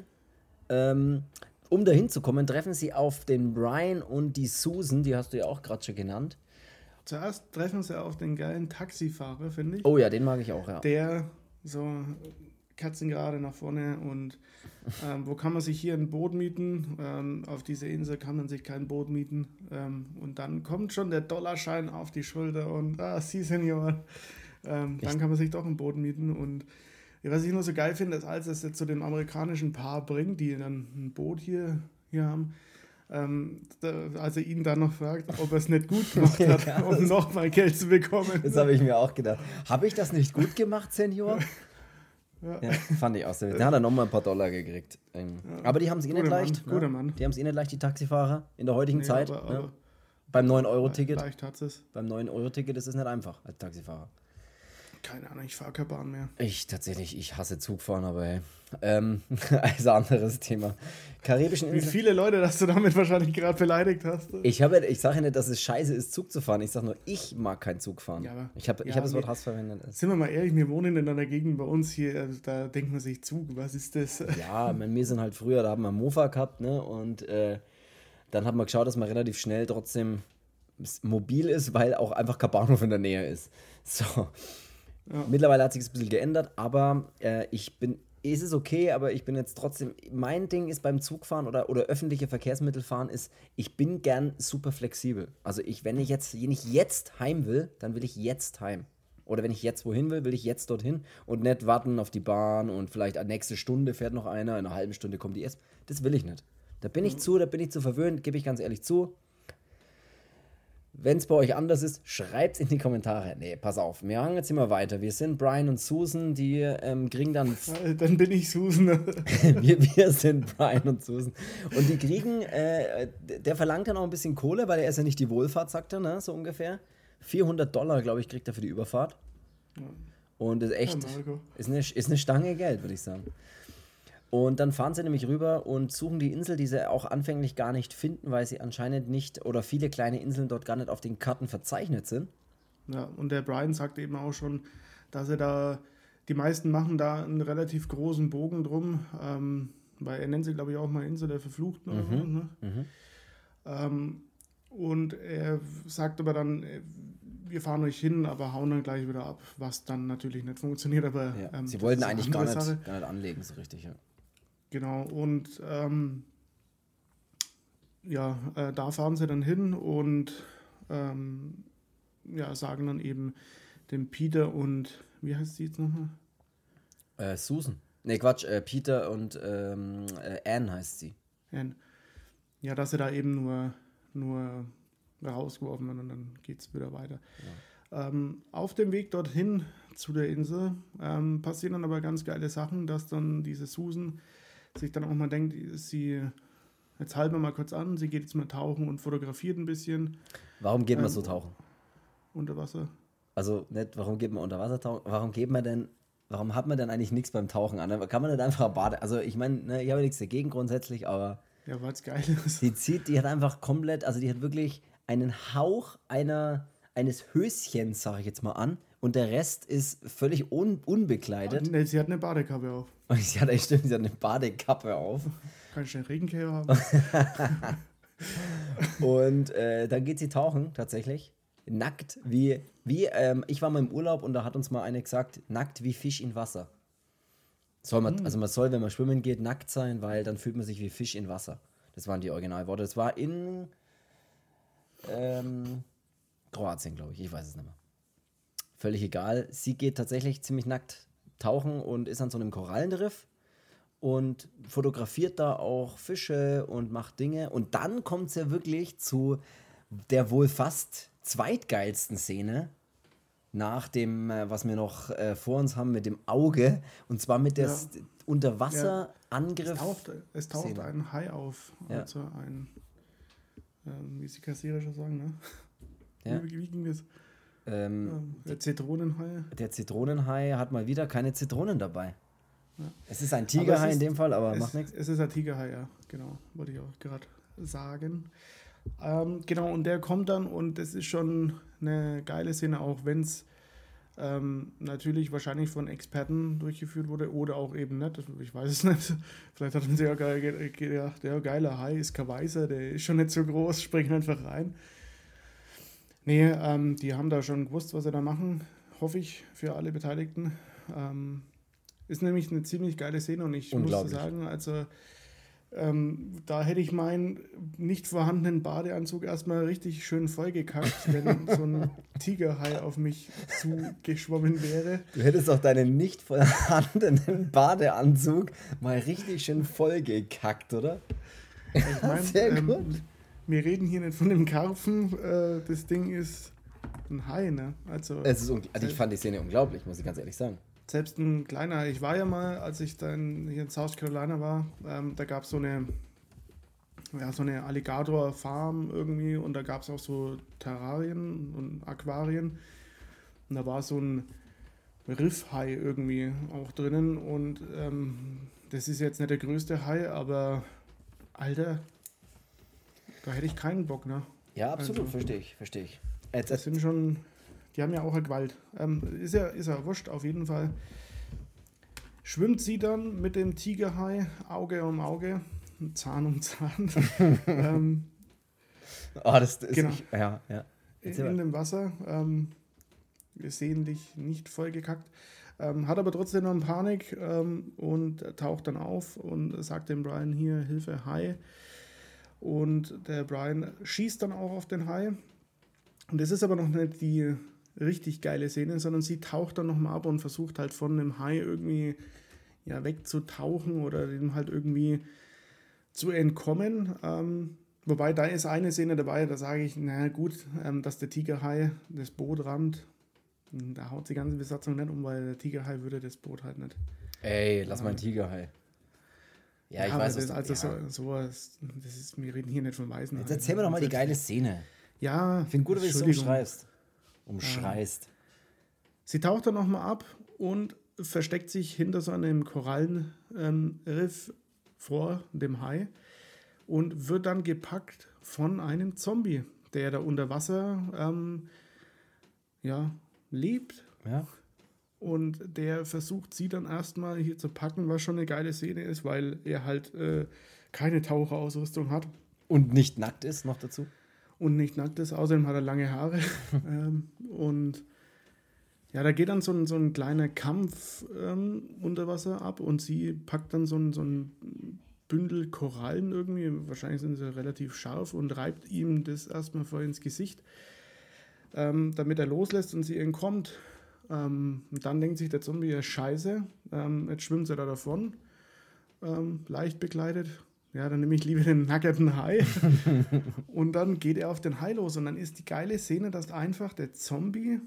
ähm, um dahin zu kommen, treffen sie auf den Brian und die Susan, die hast du ja auch gerade schon genannt. Zuerst treffen sie auf den geilen Taxifahrer, finde ich. Oh ja, den mag ich auch, ja. Der so Katzen gerade nach vorne und ähm, wo kann man sich hier ein Boot mieten? Ähm, auf dieser Insel kann man sich kein Boot mieten. Ähm, und dann kommt schon der Dollarschein auf die Schulter und ah, Sie, Senior. Ähm, dann kann man sich doch ein Boot mieten und ja, was ich nur so geil finde, ist, als es jetzt zu dem amerikanischen Paar bringt, die dann ein Boot hier, hier haben, ähm, da, als er ihn dann noch fragt, ob er es nicht gut gemacht hat, ja, um nochmal Geld zu bekommen. Das habe ich mir auch gedacht. Habe ich das nicht gut gemacht, Senior? Ja. ja. fand ich auch sehr. Da hat er nochmal ein paar Dollar gekriegt. Ähm. Aber die haben es eh nicht leicht. Mann, ne? Mann. Die haben es eh nicht leicht, die Taxifahrer, in der heutigen nee, Zeit. Aber, aber ne? Beim 9-Euro-Ticket. Leicht hat es. Beim 9-Euro-Ticket ist es nicht einfach als Taxifahrer. Keine Ahnung, ich fahre keine Bahn mehr. Ich tatsächlich, ich hasse Zugfahren, aber hey. Ähm, also anderes Thema. Karibischen Inseln. Wie viele Leute, dass du damit wahrscheinlich gerade beleidigt hast. Ich, habe, ich sage ja nicht, dass es scheiße ist, Zug zu fahren. Ich sage nur, ich mag kein Zug fahren. Ja, ich habe ja, ich hab das Wort Hass verwendet. Sind wir mal ehrlich, wir wohnen in einer Gegend bei uns hier, also da denkt man sich Zug, was ist das? Ja, wir sind halt früher, da haben wir Mofa gehabt, ne? Und äh, dann hat man geschaut, dass man relativ schnell trotzdem mobil ist, weil auch einfach kein Bahnhof in der Nähe ist. So. Ja. Mittlerweile hat sich das ein bisschen geändert, aber äh, ich bin, ist es okay, aber ich bin jetzt trotzdem, mein Ding ist beim Zugfahren oder, oder öffentliche Verkehrsmittel fahren ist, ich bin gern super flexibel. Also ich, wenn ich jetzt, wenn ich jetzt heim will, dann will ich jetzt heim. Oder wenn ich jetzt wohin will, will ich jetzt dorthin und nicht warten auf die Bahn und vielleicht eine nächste Stunde fährt noch einer, in einer halben Stunde kommt die erst. Das will ich nicht. Da bin ich mhm. zu, da bin ich zu verwöhnt, gebe ich ganz ehrlich zu. Wenn es bei euch anders ist, schreibt es in die Kommentare. Nee, pass auf, wir hangen jetzt immer weiter. Wir sind Brian und Susan, die ähm, kriegen dann. Dann bin ich Susan. wir, wir sind Brian und Susan. Und die kriegen, äh, der verlangt dann auch ein bisschen Kohle, weil er ist ja nicht die Wohlfahrt, sagt er, ne? so ungefähr. 400 Dollar, glaube ich, kriegt er für die Überfahrt. Und ist echt, ja, ist, eine, ist eine Stange Geld, würde ich sagen. Und dann fahren sie nämlich rüber und suchen die Insel, die sie auch anfänglich gar nicht finden, weil sie anscheinend nicht oder viele kleine Inseln dort gar nicht auf den Karten verzeichnet sind. Ja, und der Brian sagt eben auch schon, dass er da, die meisten machen da einen relativ großen Bogen drum, ähm, weil er nennt sie, glaube ich, auch mal Insel der Verfluchten. Mhm. Oder so, ne? mhm. Ähm, und er sagt aber dann, äh, wir fahren euch hin, aber hauen dann gleich wieder ab, was dann natürlich nicht funktioniert. Aber ja, ähm, sie wollten eigentlich gar nicht, gar nicht anlegen, so richtig. Ja. Genau, und ähm, ja, äh, da fahren sie dann hin und ähm, ja, sagen dann eben dem Peter und wie heißt sie jetzt nochmal? Äh, Susan. Ne, Quatsch, äh, Peter und ähm, äh, Anne heißt sie. Anne. Ja, dass sie da eben nur, nur rausgeworfen werden und dann geht es wieder weiter. Ja. Ähm, auf dem Weg dorthin zu der Insel ähm, passieren dann aber ganz geile Sachen, dass dann diese Susan sich dann auch mal denkt, sie, jetzt halten wir mal kurz an, sie geht jetzt mal tauchen und fotografiert ein bisschen. Warum geht man ähm, so tauchen? Unter Wasser. Also nicht, warum geht man unter Wasser tauchen? Warum geht man denn warum hat man denn eigentlich nichts beim Tauchen an? Kann man nicht einfach Bade. Also ich meine, ne, ich habe nichts dagegen grundsätzlich, aber. Ja, weil es geil ist. Die zieht, die hat einfach komplett, also die hat wirklich einen Hauch einer, eines Höschens, sage ich jetzt mal an. Und der Rest ist völlig un, unbekleidet. Nee, sie hat eine Badekappe auf. Sie hat, stimmt, sie hat eine Badekappe auf. Kann ich einen Regenkäfer haben? und äh, dann geht sie tauchen, tatsächlich. Nackt, wie, wie ähm, ich war mal im Urlaub und da hat uns mal eine gesagt, nackt wie Fisch in Wasser. Soll man, mhm. Also man soll, wenn man schwimmen geht, nackt sein, weil dann fühlt man sich wie Fisch in Wasser. Das waren die Originalworte. Das war in ähm, Kroatien, glaube ich. Ich weiß es nicht mehr. Völlig egal. Sie geht tatsächlich ziemlich nackt tauchen und ist an so einem Korallenriff und fotografiert da auch Fische und macht Dinge. Und dann kommt es ja wirklich zu der wohl fast zweitgeilsten Szene nach dem, äh, was wir noch äh, vor uns haben mit dem Auge. Und zwar mit der ja. Unterwasserangriff. Ja. Es taucht, es taucht ein Hai auf. Ja. Also ein, ähm, wie sie Kassierer schon sagen, ne? Ja. Wie, wie ging das? Ähm, der Zitronenhai. Der Zitronenhai hat mal wieder keine Zitronen dabei. Ja. Es ist ein Tigerhai ist, in dem Fall, aber es, macht nichts. Es ist ein Tigerhai, ja, genau. Wollte ich auch gerade sagen. Ähm, genau, und der kommt dann und das ist schon eine geile Szene, auch wenn es ähm, natürlich wahrscheinlich von Experten durchgeführt wurde oder auch eben nicht. Ich weiß es nicht. Vielleicht hat man sich auch gedacht, der geile Hai ist kein Weißer, der ist schon nicht so groß, springt einfach rein. Nee, ähm, die haben da schon gewusst, was sie da machen, hoffe ich, für alle Beteiligten. Ähm, ist nämlich eine ziemlich geile Szene und ich muss sagen, also ähm, da hätte ich meinen nicht vorhandenen Badeanzug erstmal richtig schön vollgekackt, wenn so ein Tigerhai auf mich zugeschwommen wäre. Du hättest auch deinen nicht vorhandenen Badeanzug mal richtig schön vollgekackt, oder? Ich mein, Sehr ähm, gut. Wir reden hier nicht von dem Karpfen, äh, das Ding ist ein Hai, ne? Also, es ist also ich fand die Szene unglaublich, muss ich ganz ehrlich sagen selbst ein kleiner, ich war ja mal, als ich dann hier in South Carolina war, ähm, da gab es so eine, ja, so eine Alligator-Farm irgendwie und da gab es auch so Terrarien und Aquarien. Und da war so ein Riffhai irgendwie auch drinnen und ähm, das ist jetzt nicht der größte Hai, aber Alter, da hätte ich keinen Bock, ne? Ja, absolut, also, verstehe ich, verstehe ich. Das sind schon die haben ja auch eine Gewalt. Ähm, ist, ja, ist ja wurscht, auf jeden Fall. Schwimmt sie dann mit dem Tigerhai Auge um Auge, Zahn um Zahn. ähm, oh, das, ist genau. Ich, ja, ja. In, in, dem Wasser. Ähm, dich nicht vollgekackt. Ähm, hat aber trotzdem noch Panik ähm, und taucht dann auf und sagt dem Brian hier Hilfe, Hai. Und der Brian schießt dann auch auf den Hai. Und das ist aber noch nicht die richtig geile Szene, sondern sie taucht dann nochmal ab und versucht halt von einem Hai irgendwie ja, wegzutauchen oder dem halt irgendwie zu entkommen. Ähm, wobei da ist eine Szene dabei, da sage ich, na gut, ähm, dass der Tigerhai das Boot rammt. Hm, da haut die ganze Besatzung nicht um, weil der Tigerhai würde das Boot halt nicht. Ey, lass mal einen Tigerhai. Ja, ich weiß, das, also ja. so, sowas, das ist, wir reden hier nicht von Weißen. Jetzt erzähl mir doch mal die geile Szene. Ja, ich finde gut, wie du es so umschreibst umschreist. Sie taucht dann nochmal ab und versteckt sich hinter so einem Korallenriff ähm, vor dem Hai und wird dann gepackt von einem Zombie, der da unter Wasser ähm, ja, lebt. Ja. Und der versucht sie dann erstmal hier zu packen, was schon eine geile Szene ist, weil er halt äh, keine Taucherausrüstung hat. Und nicht nackt ist noch dazu und nicht nackt ist. Außerdem hat er lange Haare. ähm, und ja, da geht dann so ein, so ein kleiner Kampf ähm, unter Wasser ab und sie packt dann so ein, so ein Bündel Korallen irgendwie, wahrscheinlich sind sie relativ scharf und reibt ihm das erstmal vor ins Gesicht, ähm, damit er loslässt und sie entkommt. Ähm, dann denkt sich der Zombie, ja scheiße, ähm, jetzt schwimmt sie da davon, ähm, leicht bekleidet, ja, dann nehme ich lieber den nackerten Hai. und dann geht er auf den Hai los. Und dann ist die geile Szene, dass einfach der Zombie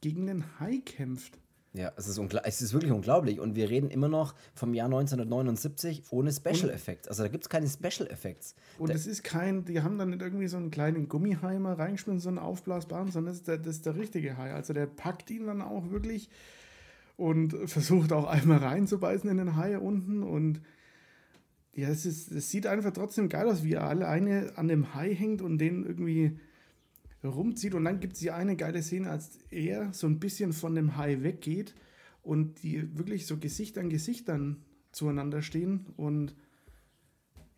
gegen den Hai kämpft. Ja, es ist, es ist wirklich unglaublich. Und wir reden immer noch vom Jahr 1979 ohne Special Effects. Also da gibt es keine Special Effects. Und es ist kein, die haben dann nicht irgendwie so einen kleinen Gummihai mal reingeschmissen, so einen aufblasbaren, sondern das ist, der, das ist der richtige Hai. Also der packt ihn dann auch wirklich und versucht auch einmal reinzubeißen in den Hai unten und ja, es, ist, es sieht einfach trotzdem geil aus, wie er alleine an dem Hai hängt und den irgendwie rumzieht. Und dann gibt es die eine geile Szene, als er so ein bisschen von dem Hai weggeht und die wirklich so Gesicht an Gesicht dann zueinander stehen. Und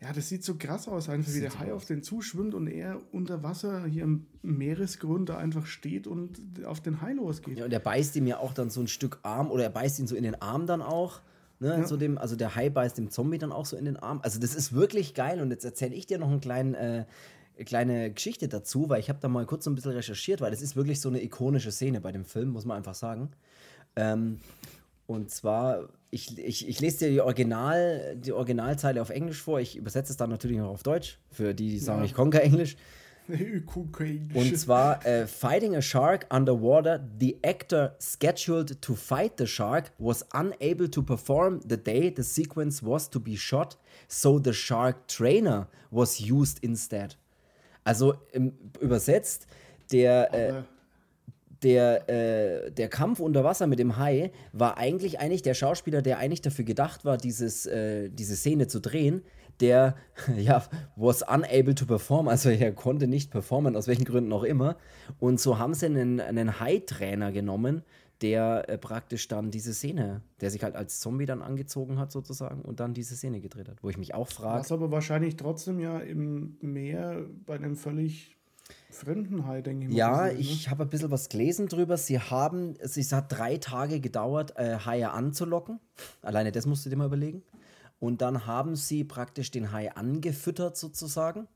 ja, das sieht so krass aus, einfach wie der Hai auf den zuschwimmt und er unter Wasser hier im Meeresgrund da einfach steht und auf den Hai losgeht. Ja, und er beißt ihm ja auch dann so ein Stück Arm oder er beißt ihn so in den Arm dann auch. Ne, ja. so dem, also der Hai beißt dem Zombie dann auch so in den Arm. Also das ist wirklich geil und jetzt erzähle ich dir noch einen kleinen, äh, kleine Geschichte dazu, weil ich habe da mal kurz so ein bisschen recherchiert, weil das ist wirklich so eine ikonische Szene bei dem Film, muss man einfach sagen. Ähm, und zwar, ich, ich, ich lese dir die, Original, die Originalzeile auf Englisch vor, ich übersetze es dann natürlich noch auf Deutsch, für die, die sagen, ja. ich kann kein Englisch. Und zwar uh, Fighting a Shark Underwater, the actor scheduled to fight the shark was unable to perform the day the sequence was to be shot, so the shark trainer was used instead. Also im, übersetzt, der, äh, der, äh, der Kampf unter Wasser mit dem Hai war eigentlich eigentlich der Schauspieler, der eigentlich dafür gedacht war, dieses, äh, diese Szene zu drehen, der ja was unable to perform, also er konnte nicht performen, aus welchen Gründen auch immer. Und so haben sie einen, einen High-Trainer genommen, der äh, praktisch dann diese Szene, der sich halt als Zombie dann angezogen hat sozusagen und dann diese Szene gedreht hat, wo ich mich auch frage. Was aber wahrscheinlich trotzdem ja im Meer bei einem völlig fremden Hai, denke ich mal. Ja, gesehen, ne? ich habe ein bisschen was gelesen drüber. Sie haben, es hat drei Tage gedauert, äh, Haie anzulocken. Alleine das musst du dir mal überlegen. Und dann haben sie praktisch den Hai angefüttert sozusagen.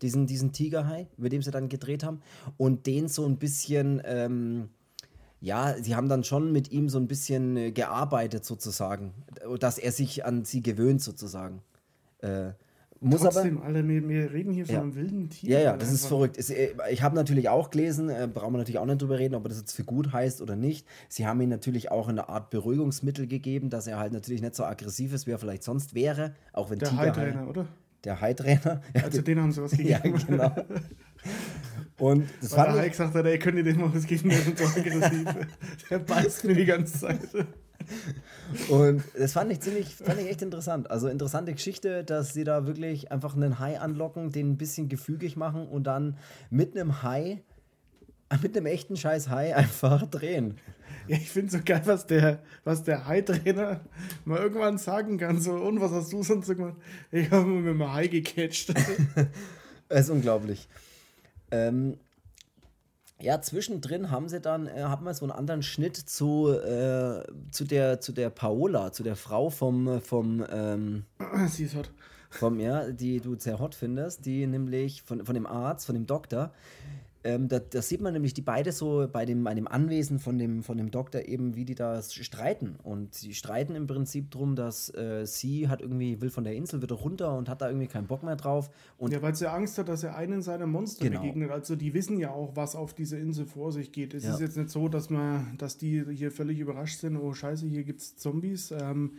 Diesen, diesen Tigerhai, über dem sie dann gedreht haben. Und den so ein bisschen, ähm, ja, sie haben dann schon mit ihm so ein bisschen äh, gearbeitet sozusagen. Dass er sich an sie gewöhnt sozusagen. Äh, muss Trotzdem, aber, Alter, wir, wir reden hier von ja. einem wilden Tier. Ja, ja, das ist verrückt. Äh, ich habe natürlich auch gelesen, äh, brauchen wir natürlich auch nicht drüber reden, ob das jetzt für gut heißt oder nicht. Sie haben ihm natürlich auch eine Art Beruhigungsmittel gegeben, dass er halt natürlich nicht so aggressiv ist, wie er vielleicht sonst wäre. Auch wenn Der High-Trainer, oder? Der High-Trainer. Also den haben sie was gegeben. ja, genau. Und das Weil der High gesagt hat, ey, könnt ihr dem mal was geben, der ist so aggressiv. der beißt mir die ganze Zeit. Und das fand ich ziemlich, fand ich echt interessant. Also interessante Geschichte, dass sie da wirklich einfach einen Hai anlocken, den ein bisschen gefügig machen und dann mit einem Hai, mit einem echten Scheiß Hai einfach drehen. Ja, ich finde so geil, was der, was der Hai-Trainer mal irgendwann sagen kann. So, und was hast du sonst gemacht? Ich habe mir mit dem Hai gecatcht. das ist unglaublich. Ähm, ja, zwischendrin haben sie dann, äh, haben wir so einen anderen Schnitt zu, äh, zu, der, zu der Paola, zu der Frau vom, vom ähm, Sie ist hot. Vom, ja, die du sehr hot findest, die nämlich von, von dem Arzt, von dem Doktor, ähm, da, da, sieht man nämlich die beide so bei dem, bei dem Anwesen von dem, von dem Doktor eben, wie die da streiten. Und sie streiten im Prinzip darum, dass äh, sie hat irgendwie, will von der Insel wieder runter und hat da irgendwie keinen Bock mehr drauf. Und ja, weil sie Angst hat, dass er einen seiner Monster genau. begegnet. Also die wissen ja auch, was auf dieser Insel vor sich geht. Es ja. ist jetzt nicht so, dass man, dass die hier völlig überrascht sind, oh scheiße, hier gibt es Zombies. Ähm,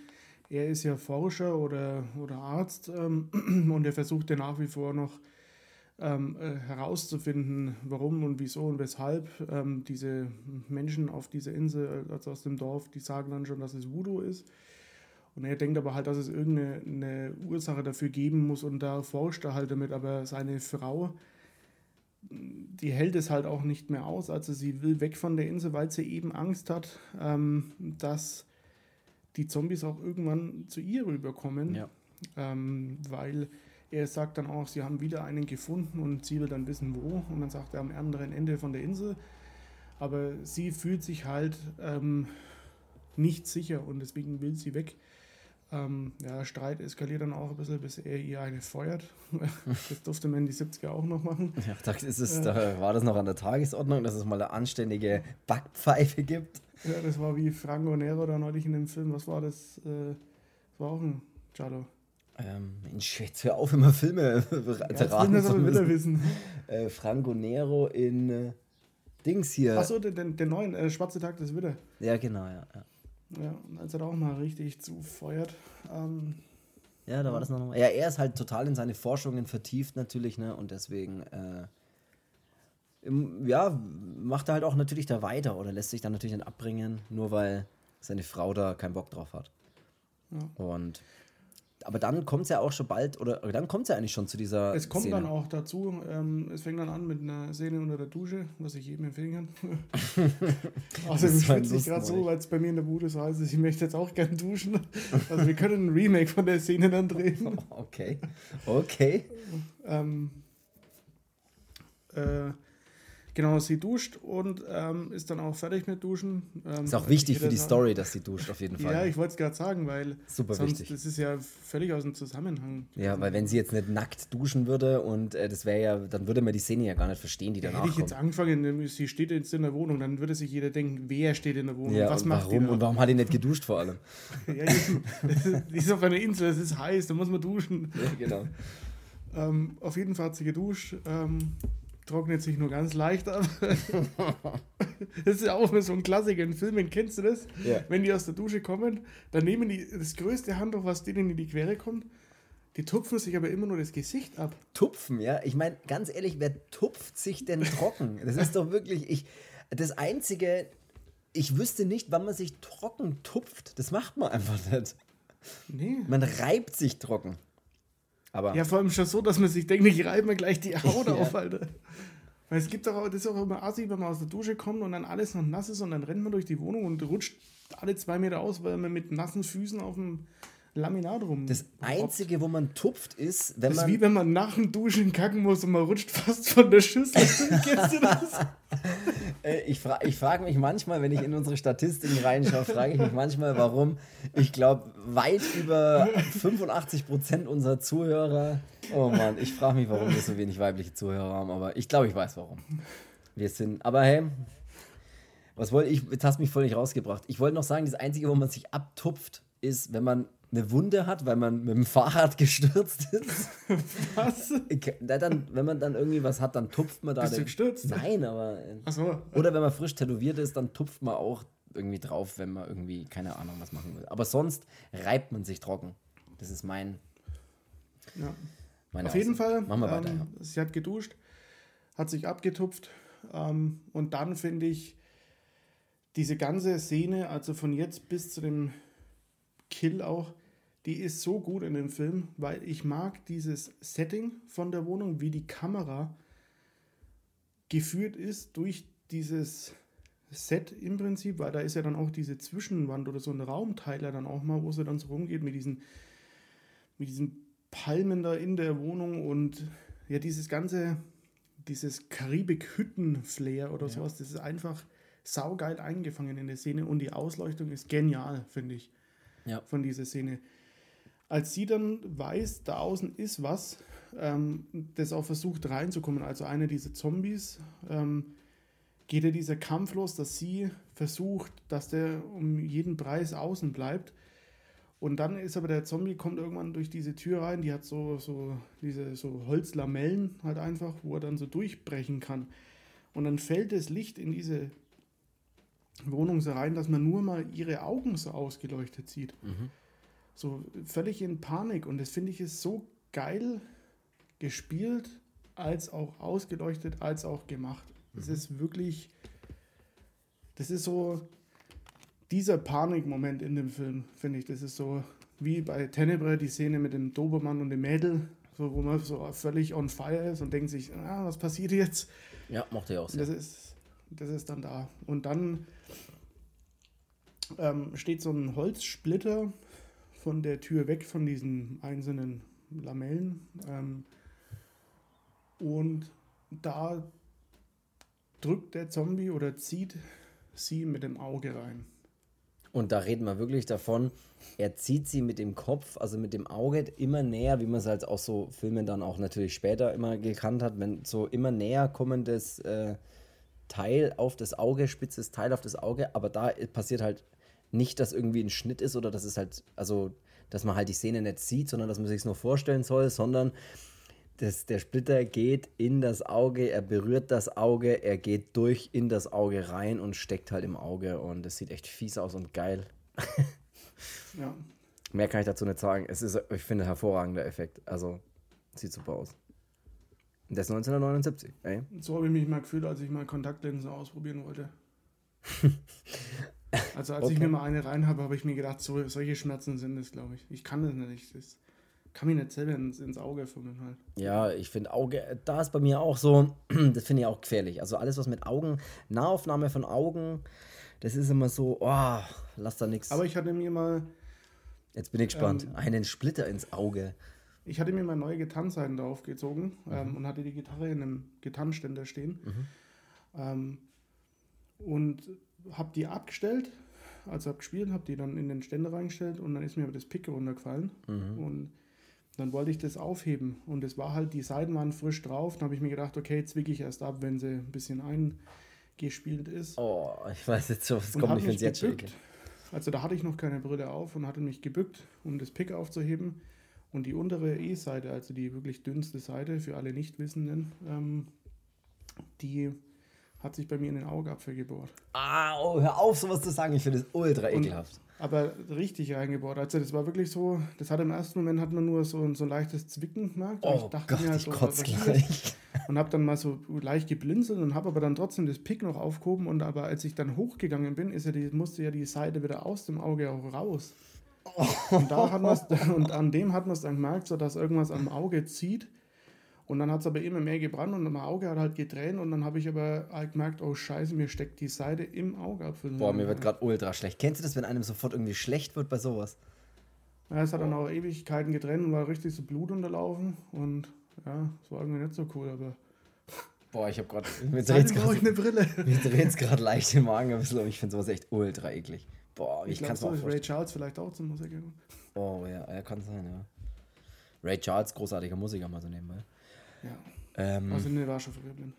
er ist ja Forscher oder, oder Arzt ähm, und er versucht ja nach wie vor noch ähm, äh, herauszufinden, warum und wieso und weshalb ähm, diese Menschen auf dieser Insel, also aus dem Dorf, die sagen dann schon, dass es Voodoo ist. Und er denkt aber halt, dass es irgendeine Ursache dafür geben muss und da forscht er halt damit. Aber seine Frau, die hält es halt auch nicht mehr aus. Also sie will weg von der Insel, weil sie eben Angst hat, ähm, dass die Zombies auch irgendwann zu ihr rüberkommen. Ja. Ähm, weil er sagt dann auch, sie haben wieder einen gefunden und sie will dann wissen, wo. Und dann sagt er am anderen Ende von der Insel. Aber sie fühlt sich halt ähm, nicht sicher und deswegen will sie weg. Ähm, ja, Streit eskaliert dann auch ein bisschen, bis er ihr eine feuert. das durfte man in die 70er auch noch machen. Ja, da, es, da war das noch an der Tagesordnung, dass es mal eine anständige Backpfeife gibt. Ja, das war wie Franco Nero da neulich in dem Film. Was war das? Äh, das war auch ein Giallo. Ähm, Mensch, jetzt hör auf, immer Filme ja, raten zu müssen. wissen. Äh, Franco Nero in äh, Dings hier. Achso, den, den, neuen, äh, Schwarze Tag des Widder. Ja, genau, ja. Ja, ja als er da auch mal richtig zufeuert. Ähm, ja, da war das noch. Ja, er ist halt total in seine Forschungen vertieft natürlich, ne? Und deswegen, äh, im, ja, macht er halt auch natürlich da weiter oder lässt sich dann natürlich nicht abbringen, nur weil seine Frau da keinen Bock drauf hat. Ja. Und aber dann kommt es ja auch schon bald, oder dann kommt es ja eigentlich schon zu dieser. Es kommt Szene. dann auch dazu, ähm, es fängt dann an mit einer Szene unter der Dusche, was ich jedem empfehlen kann. Außerdem ein schwitze ich gerade so, weil es bei mir in der Bude so heißt, ich möchte jetzt auch gern duschen. Also wir können ein Remake von der Szene dann drehen. Okay. Okay. Ähm, äh, genau, sie duscht und ähm, ist dann auch fertig mit Duschen. Ähm, Ist auch wichtig für die Story, dass sie duscht, auf jeden Fall. Ja, ich wollte es gerade sagen, weil Super sonst, wichtig. das ist ja völlig aus dem Zusammenhang. Ja, weil wenn sie jetzt nicht nackt duschen würde und äh, das wäre ja, dann würde man die Szene ja gar nicht verstehen, die danach Hätte ich jetzt angefangen, sie steht jetzt in der Wohnung, dann würde sich jeder denken, wer steht in der Wohnung, Ja, was macht warum die da? und warum hat die nicht geduscht vor allem? Ja, die ist auf einer Insel, es ist heiß, da muss man duschen. Ja, genau. Ähm, auf jeden Fall hat sie geduscht, ähm, trocknet sich nur ganz leicht ab. das ist ja auch so ein Klassiker in Filmen, kennst du das? Ja. Wenn die aus der Dusche kommen, dann nehmen die das größte Handtuch, was denen in die Quere kommt, die tupfen sich aber immer nur das Gesicht ab. Tupfen, ja. Ich meine, ganz ehrlich, wer tupft sich denn trocken? Das ist doch wirklich, ich, das Einzige, ich wüsste nicht, wann man sich trocken tupft. Das macht man einfach nicht. Nee. Man reibt sich trocken. Aber Ja, vor allem schon so, dass man sich denkt, ich reibe mir gleich die Haut Ja. auf, Alter. Weil es gibt doch auch, das ist auch immer assi, wenn man aus der Dusche kommt und dann alles noch nass ist und dann rennt man durch die Wohnung und rutscht alle zwei Meter aus, weil man mit nassen Füßen auf dem Laminat rum. das Einzige, wo man tupft, ist, wenn Das ist man. wie wenn man nach dem Duschen kacken muss und man rutscht fast von der Schüssel. Kennst du das? Äh, ich fra ich frage mich manchmal, wenn ich in unsere Statistiken reinschaue, frage ich mich manchmal, warum. Ich glaube, weit über 85 Prozent unserer Zuhörer. Oh Mann, ich frage mich, warum wir so wenig weibliche Zuhörer haben, aber ich glaube, ich weiß warum. Wir sind. Aber hey, was wollte ich? Jetzt hast du mich völlig rausgebracht. Ich wollte noch sagen, das Einzige, wo man sich abtupft, ist, wenn man eine Wunde hat, weil man mit dem Fahrrad gestürzt ist. Was? Dann, wenn man dann irgendwie was hat, dann tupft man da. Bist du den- gestürzt? Nein, aber. äh, Achso. oder wenn man frisch tätowiert ist, dann tupft man auch irgendwie drauf, wenn man irgendwie, keine Ahnung, was machen will. Aber sonst reibt man sich trocken. Das ist mein. Ja. Auf jeden. Fall, Machen wir weiter. ähm, sie hat geduscht, hat sich abgetupft ähm, und dann finde ich diese ganze Szene, also von jetzt bis zu dem Kill auch, die ist so gut in dem Film, weil ich mag dieses Setting von der Wohnung, wie die Kamera geführt ist durch dieses Set im Prinzip, weil da ist ja dann auch diese Zwischenwand oder so ein Raumteiler dann auch mal, wo sie dann so rumgeht mit diesen, mit diesen Palmen da in der Wohnung und ja, dieses ganze, dieses Karibik-Hütten-Flair oder sowas, das ist einfach saugeil eingefangen in der Szene und die Ausleuchtung ist genial, finde ich, Ja. von dieser Szene. Als sie dann weiß, da außen ist was, ähm, das auch versucht reinzukommen, also einer dieser Zombies, ähm, geht ja dieser Kampf los, dass sie versucht, dass der um jeden Preis außen bleibt. Und dann ist aber der Zombie, kommt irgendwann durch diese Tür rein, die hat so, so diese so Holzlamellen halt einfach, wo er dann so durchbrechen kann. Und dann fällt das Licht in diese Wohnung so rein, dass man nur mal ihre Augen so ausgeleuchtet sieht. So völlig in Panik. Und das finde ich ist so geil gespielt, als auch ausgeleuchtet, als auch gemacht. Das ist wirklich, das ist so dieser Panikmoment in dem Film, finde ich. Das ist so wie bei Tenebre die Szene mit dem Dobermann und dem Mädel, so, wo man so völlig on fire ist und denkt sich, ah, was passiert jetzt? Ja, mochte ich auch sehr. Das ist, das ist dann da. Und dann ähm, steht so ein Holzsplitter von der Tür weg, von diesen einzelnen Lamellen. Ähm, und da drückt der Zombie oder zieht sie mit dem Auge rein. Und da reden wir wirklich davon, er zieht sie mit dem Kopf, also mit dem Auge immer näher, wie man es halt auch so Filmen dann auch natürlich später immer gekannt hat, wenn so immer näher kommendes äh, Teil auf das Auge, spitzes Teil auf das Auge, aber da passiert halt nicht, dass irgendwie ein Schnitt ist oder dass es halt, also dass man halt die Szene nicht sieht, sondern dass man sich es nur vorstellen soll, sondern das, der Splitter geht in das Auge, er berührt das Auge, er geht durch in das Auge rein und steckt halt im Auge und es sieht echt fies aus und geil. Ja. Mehr kann ich dazu nicht sagen. Es ist, ich finde, ein hervorragender Effekt. Also, sieht super aus. Das ist 1979, ey. So habe ich mich mal gefühlt, als ich mal Kontaktlinsen ausprobieren wollte. Also als okay. ich mir mal eine rein habe, habe ich mir gedacht, so, solche Schmerzen sind es, glaube ich. Ich kann das nicht. Das kann mich nicht selber ins, ins Auge fummeln halt. Ja, ich finde Auge, da ist bei mir auch so, das finde ich auch gefährlich. Also alles, was mit Augen, Nahaufnahme von Augen, das ist immer so, oh, lass da nichts. Aber ich hatte mir mal. Jetzt bin ich gespannt. Ähm, einen Splitter ins Auge. Ich hatte mir mal neue Gitarrenseiten draufgezogen mhm. ähm, und hatte die Gitarre in einem Gitarrenständer stehen. Mhm. Ähm, und habe die abgestellt, also habe gespielt, habe die dann in den Ständer reingestellt und dann ist mir das Pick runtergefallen. Mhm. Und dann wollte ich das aufheben und es war halt, die Seiten waren frisch drauf. Dann habe ich mir gedacht, okay, zwicke ich erst ab, wenn sie ein bisschen eingespielt ist. Oh, ich weiß jetzt so, es kommt nicht, wenn sie jetzt Also da hatte ich noch keine Brille auf und hatte mich gebückt, um das Pick aufzuheben. Und die untere E-Seite, also die wirklich dünnste Seite für alle Nichtwissenden, ähm, die hat sich bei mir in den Augapfel gebohrt. Ah, oh, hör auf, sowas zu sagen. Ich finde es ultra ekelhaft. aber richtig reingebohrt. Also das war wirklich so, das hat im ersten Moment hat man nur so, so ein leichtes Zwicken gemerkt. Oh ich dachte Gott, mir halt so, ich kotze gleich. Und habe dann mal so leicht geblinzelt und habe aber dann trotzdem das Pick noch aufgehoben. Und aber als ich dann hochgegangen bin, ist ja die, musste ja die Seite wieder aus dem Auge auch raus. Oh. Und, da hat und an dem hat man es dann gemerkt, so dass irgendwas am Auge zieht. Und dann hat es aber immer mehr gebrannt und mein Auge hat halt getränt und dann habe ich aber halt gemerkt, oh scheiße, mir steckt die Seite im Augapfel. Boah, mir wird gerade ultra schlecht. Kennst du das, wenn einem sofort irgendwie schlecht wird bei sowas? Ja, es hat dann auch Ewigkeiten getrennt und war richtig so Blut unterlaufen und ja, es war irgendwie nicht so cool, aber... Boah, ich habe gerade... Mir dreht es gerade leicht im Magen ein bisschen, ich finde sowas echt ultra eklig. Boah, ich, ich kann es so, Ray Charles vielleicht auch zum Musiker. Oh ja, er kann sein, ja. Ray Charles, großartiger Musiker, mal so nebenbei. Ja. Ähm, also ne, war schon verwirrend.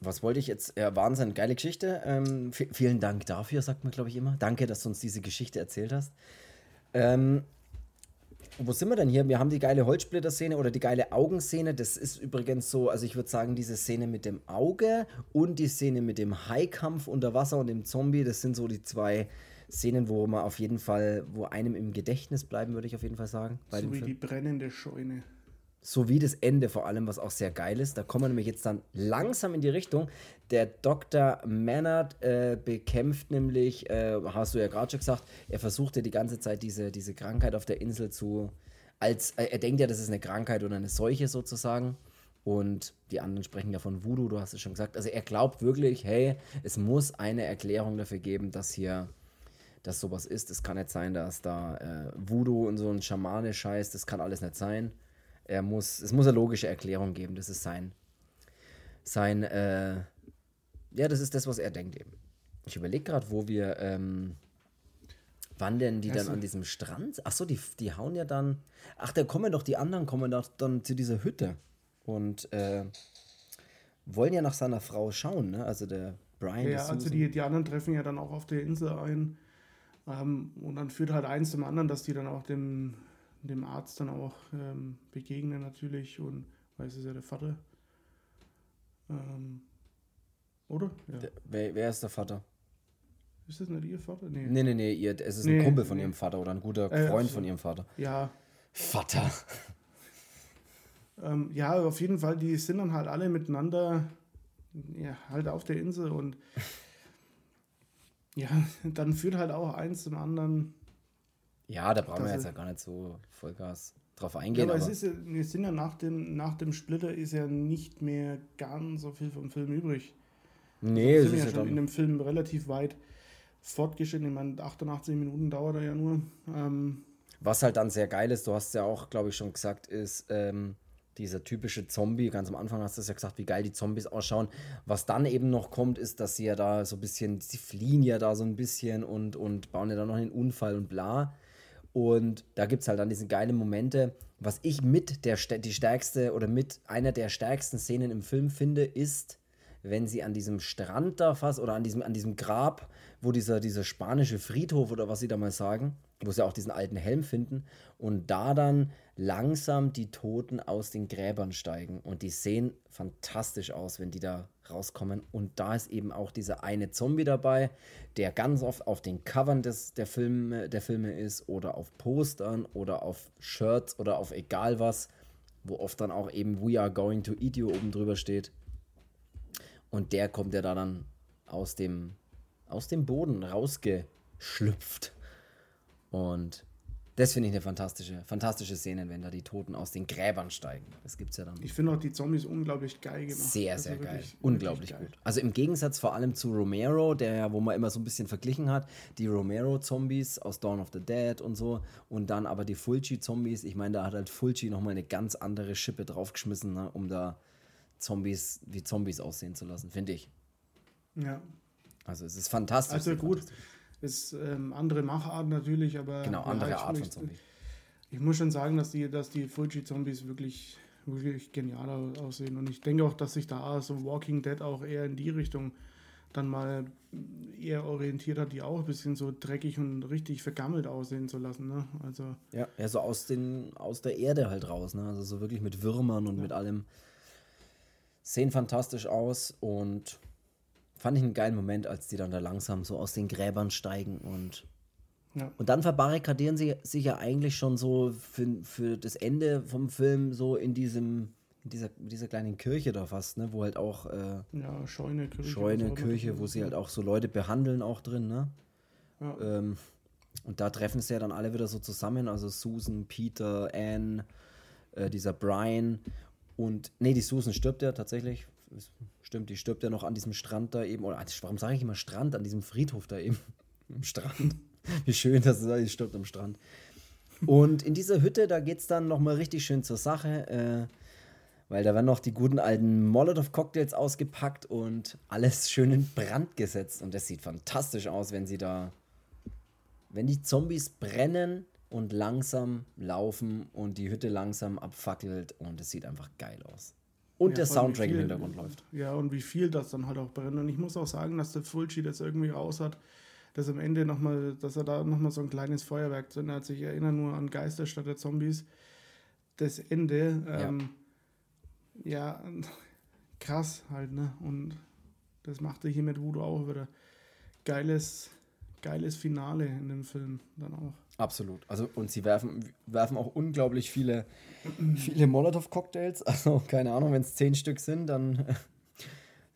Was wollte ich jetzt? Ja, Wahnsinn, geile Geschichte. Ähm, vielen Dank dafür, sagt man, glaube ich, immer. Danke, dass du uns diese Geschichte erzählt hast. Ähm, wo sind wir denn hier? Wir haben die geile Holzsplitter-Szene oder die geile Augenszene. Das ist übrigens so, also ich würde sagen, diese Szene mit dem Auge und die Szene mit dem Haikampf unter Wasser und dem Zombie, das sind so die zwei Szenen, wo man auf jeden Fall, wo einem im Gedächtnis bleiben, würde ich auf jeden Fall sagen. so wie die brennende Scheune sowie das Ende vor allem, was auch sehr geil ist. Da kommen wir nämlich jetzt dann langsam in die Richtung. Der Dr. Mannert äh, bekämpft nämlich, äh, hast du ja gerade schon gesagt, er versuchte die ganze Zeit diese, diese Krankheit auf der Insel zu, als, äh, er denkt ja, das ist eine Krankheit oder eine Seuche sozusagen. Und die anderen sprechen ja von Voodoo, du hast es schon gesagt. Also er glaubt wirklich, hey, es muss eine Erklärung dafür geben, dass hier dass sowas ist. Es kann nicht sein, dass da äh, Voodoo und so ein Schamane-Scheiß, das kann alles nicht sein. Er muss, es muss eine logische Erklärung geben. Das ist sein, sein, äh, ja, das ist das, was er denkt eben. Ich überlege gerade, wo wir, ähm, wann denn die also, dann an diesem Strand? Ach so, die, die hauen ja dann. Ach, da kommen doch die anderen, kommen doch dann zu dieser Hütte und äh, wollen ja nach seiner Frau schauen, ne? Also der Brian. Ja, also die, die anderen treffen ja dann auch auf der Insel ein. Ähm, und dann führt halt eins zum anderen, dass die dann auch dem dem Arzt dann auch ähm, begegnen natürlich und weil es ist ja der Vater. Ähm, oder? Ja. Der, wer, wer, ist der Vater? Ist das nicht ihr Vater? Nee. Nee, nee, nee, ihr, es ist nee, ein Kumpel von ihrem Vater oder ein guter äh, Freund also, von ihrem Vater. Ja. Vater. Ähm, ja, auf jeden Fall, die sind dann halt alle miteinander ja, halt auf der Insel und ja, dann führt halt auch eins zum anderen. Ja, da brauchen wir jetzt ja gar nicht so Vollgas drauf eingehen. Ja, aber, aber es ist, wir sind ja nach dem, nach dem Splitter ist ja nicht mehr ganz so viel vom Film übrig. Nee, also, wir sind ja schon in dem Film relativ weit fortgeschritten. Ich meine, 88 Minuten dauert er ja nur. Ähm, Was halt dann sehr geil ist, du hast ja auch, glaube ich, schon gesagt, ist ähm, dieser typische Zombie. Ganz am Anfang hast du es ja gesagt, wie geil die Zombies ausschauen. Was dann eben noch kommt, ist, dass sie ja da so ein bisschen, sie fliehen ja da so ein bisschen und, und bauen ja dann noch einen Unfall und bla. Und da gibt es halt dann diese geilen Momente. Was ich mit der die stärkste oder mit einer der stärksten Szenen im Film finde, ist, wenn sie an diesem Strand da fast oder an diesem, an diesem Grab, wo dieser, dieser spanische Friedhof oder was sie da mal sagen, wo sie auch diesen alten Helm finden und da dann langsam die Toten aus den Gräbern steigen. Und die sehen fantastisch aus, wenn die da rauskommen. Und da ist eben auch dieser eine Zombie dabei, der ganz oft auf den Covern des, der, Filme, der Filme ist oder auf Postern oder auf Shirts oder auf egal was, wo oft dann auch eben We are going to eat you oben drüber steht. Und der kommt ja da dann aus dem aus dem Boden rausgeschlüpft. Und das finde ich eine fantastische, fantastische Szene, wenn da die Toten aus den Gräbern steigen. Das gibt es ja dann. Ich finde auch die Zombies unglaublich geil gemacht. Sehr, sehr wirklich, geil. Unglaublich wirklich gut. Also im Gegensatz vor allem zu Romero, der wo man immer so ein bisschen verglichen hat, die Romero-Zombies aus Dawn of the Dead und so. Und dann aber die Fulci-Zombies. Ich meine, da hat halt Fulci nochmal eine ganz andere Schippe draufgeschmissen, ne, um da Zombies wie Zombies aussehen zu lassen, finde ich. Ja. Also es ist fantastisch. Also gut. Fantastisch ist ähm, andere Machart natürlich, aber. Genau, andere ja, Art von Zombie. Ich muss schon sagen, dass die, dass die Fuji-Zombies wirklich, wirklich genial aussehen. Und ich denke auch, dass sich da so Walking Dead auch eher in die Richtung dann mal eher orientiert hat, die auch ein bisschen so dreckig und richtig vergammelt aussehen zu lassen. Ne? Also ja, ja, so aus, den, aus der Erde halt raus. Ne? Also so wirklich mit Würmern und ja. mit allem. Sehen fantastisch aus und fand ich einen geilen Moment, als die dann da langsam so aus den Gräbern steigen und ja. Und dann verbarrikadieren sie sich ja eigentlich schon so für, für das Ende vom Film so in diesem, in dieser, dieser kleinen Kirche da fast, ne? Wo halt auch äh, ja, Scheune, Kirche, Scheune, Kirche, wo sie halt auch so Leute behandeln auch drin, ne? Ja. Ähm, und da treffen sie ja dann alle wieder so zusammen, also Susan, Peter, Anne, äh, dieser Brian und nee, die Susan stirbt ja tatsächlich, Stimmt, die stirbt ja noch an diesem Strand da eben. Oder warum sage ich immer Strand? An diesem Friedhof da eben. Am Strand. Wie schön, dass es die stirbt am Strand. Und in dieser Hütte, da geht es dann nochmal richtig schön zur Sache. Äh, weil da werden noch die guten alten Molotow-Cocktails ausgepackt und alles schön in Brand gesetzt. Und das sieht fantastisch aus, wenn sie da. Wenn die Zombies brennen und langsam laufen und die Hütte langsam abfackelt und es sieht einfach geil aus. Und ja, der Soundtrack viel, im Hintergrund läuft. Ja, und wie viel das dann halt auch brennt. Und ich muss auch sagen, dass der Fulci das irgendwie raus hat, dass am Ende nochmal, dass er da nochmal so ein kleines Feuerwerk drin hat. Ich erinnere nur an Geister statt der Zombies. Das Ende, ähm, ja. ja, krass halt, ne? Und das machte hier mit Voodoo auch wieder. Geiles, geiles Finale in dem Film dann auch. Absolut. Also, und sie werfen, werfen auch unglaublich viele, viele Molotow-Cocktails. Also, keine Ahnung, wenn es zehn Stück sind, dann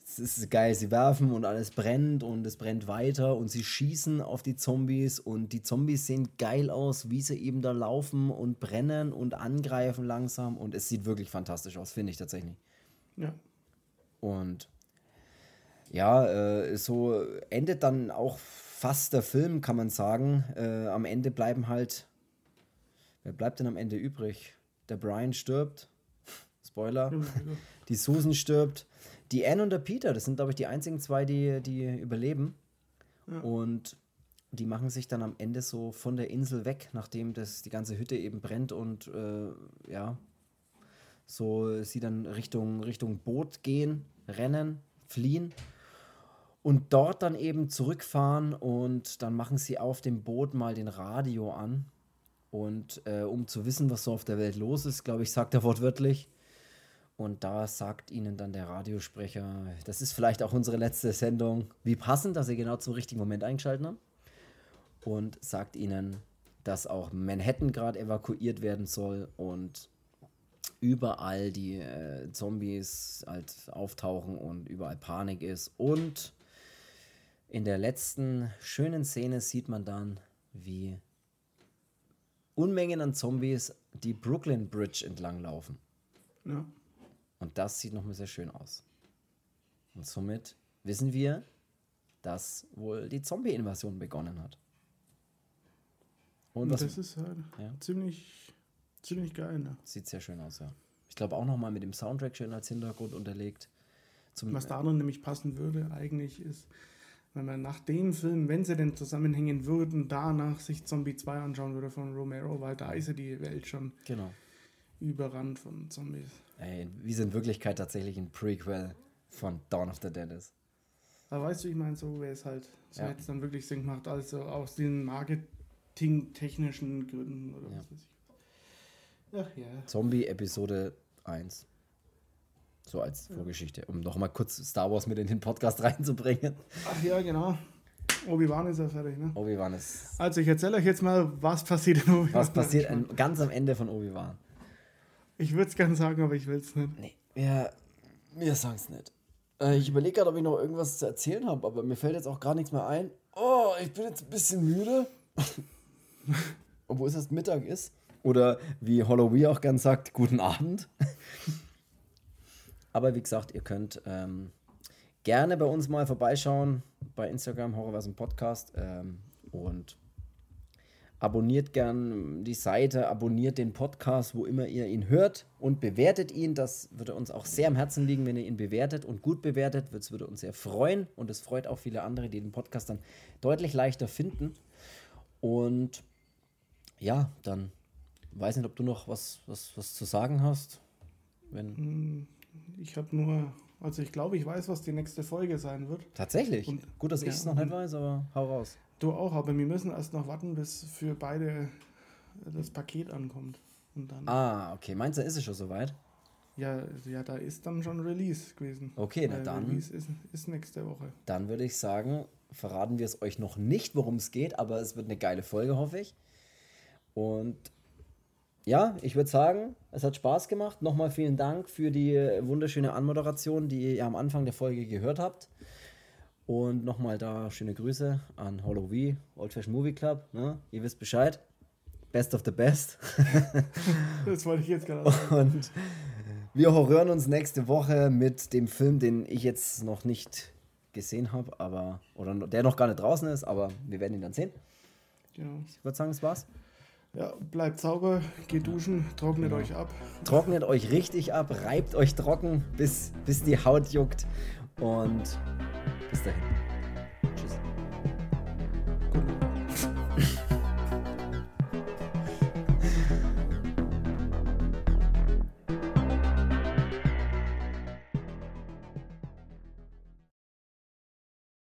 es ist geil. Sie werfen und alles brennt und es brennt weiter und sie schießen auf die Zombies und die Zombies sehen geil aus, wie sie eben da laufen und brennen und angreifen langsam und es sieht wirklich fantastisch aus, finde ich tatsächlich. Ja. Und ja, äh, so endet dann auch fast der Film, kann man sagen. Äh, am Ende bleiben halt. Wer bleibt denn am Ende übrig? Der Brian stirbt. Spoiler. Die Susan stirbt. Die Anne und der Peter, das sind, glaube ich, die einzigen zwei, die, die überleben. Ja. Und die machen sich dann am Ende so von der Insel weg, nachdem das die ganze Hütte eben brennt und äh, ja, so sie dann Richtung, Richtung Boot gehen, rennen, fliehen und dort dann eben zurückfahren und dann machen sie auf dem Boot mal den Radio an. Und äh, um zu wissen, was so auf der Welt los ist, glaube ich, sagt er wortwörtlich. Und da sagt ihnen dann der Radiosprecher, das ist vielleicht auch unsere letzte Sendung. Wie passend, dass sie genau zum richtigen Moment eingeschaltet haben. Und sagt ihnen, dass auch Manhattan gerade evakuiert werden soll und überall die äh, Zombies halt auftauchen und überall Panik ist. Und in der letzten schönen Szene sieht man dann, wie Unmengen an Zombies die Brooklyn Bridge entlang laufen. Ja. Und das sieht nochmal sehr schön aus. Und somit wissen wir, dass wohl die Zombie-Invasion begonnen hat. Und, Und das ist halt ja. ziemlich, ziemlich geil. Ne? Sieht sehr schön aus, ja. Ich glaube auch nochmal mit dem Soundtrack schön als Hintergrund unterlegt. Zum, Was da noch nämlich passen würde, eigentlich ist, wenn man nach dem Film, wenn sie denn zusammenhängen würden, danach sich Zombie 2 anschauen würde von Romero, weil da ist ja die Welt schon genau. überrannt von Zombies. Ey, wie es in Wirklichkeit tatsächlich ein Prequel von Dawn of the Dead ist. Aber weißt du, ich meine, so wäre es halt, so ja. hätte es dann wirklich Sinn gemacht, also aus den marketingtechnischen Gründen oder ja. was weiß ich. Ach ja. Zombie Episode 1. So als. Vorgeschichte, um nochmal kurz Star Wars mit in den Podcast reinzubringen. Ach ja, genau. Obi-Wan ist ja fertig, ne? Obi-Wan ist. Also, ich erzähle euch jetzt mal, was passiert in Obi-Wan. Was passiert an, ganz am Ende von Obi-Wan. Ich würde es gerne sagen, aber ich will es nicht. Nee, wir, wir sagen es nicht. Äh, ich überlege gerade, ob ich noch irgendwas zu erzählen habe, aber mir fällt jetzt auch gar nichts mehr ein. Oh, ich bin jetzt ein bisschen müde. Obwohl es erst Mittag ist. Oder wie Holloway auch gern sagt, guten Abend. aber wie gesagt, ihr könnt ähm, gerne bei uns mal vorbeischauen bei Instagram Horrorversum Podcast ähm, und abonniert gern die Seite, abonniert den Podcast, wo immer ihr ihn hört und bewertet ihn. Das würde uns auch sehr am Herzen liegen, wenn ihr ihn bewertet und gut bewertet. Das würde uns sehr freuen und es freut auch viele andere, die den Podcast dann deutlich leichter finden. Und ja, dann weiß nicht, ob du noch was, was, was zu sagen hast. Wenn hm, ich habe nur, also ich glaube, ich weiß, was die nächste Folge sein wird. Tatsächlich. Und, Gut, dass ja, ich es noch nicht weiß, aber hau raus. Du auch, aber wir müssen erst noch warten, bis für beide das Paket ankommt. Und dann ah, okay. Meinst du, ist es schon soweit? Ja, ja, da ist dann schon Release gewesen. Okay, na dann. Release ist, ist nächste Woche. Dann würde ich sagen, verraten wir es euch noch nicht, worum es geht, aber es wird eine geile Folge, hoffe ich. Und ja, ich würde sagen, es hat Spaß gemacht. Nochmal vielen Dank für die wunderschöne Anmoderation, die ihr am Anfang der Folge gehört habt. Und nochmal da schöne Grüße an Hollow V, Old Fashioned Movie Club. Ne? Ihr wisst Bescheid. Best of the best. das wollte ich jetzt gerade sagen. Und wir hören uns nächste Woche mit dem Film, den ich jetzt noch nicht gesehen habe, aber oder der noch gar nicht draußen ist, aber wir werden ihn dann sehen. Genau. Ich würde sagen, das war's. Ja, bleibt sauber, geht duschen, trocknet genau. euch ab. Trocknet euch richtig ab, reibt euch trocken, bis, bis die Haut juckt und bis dahin.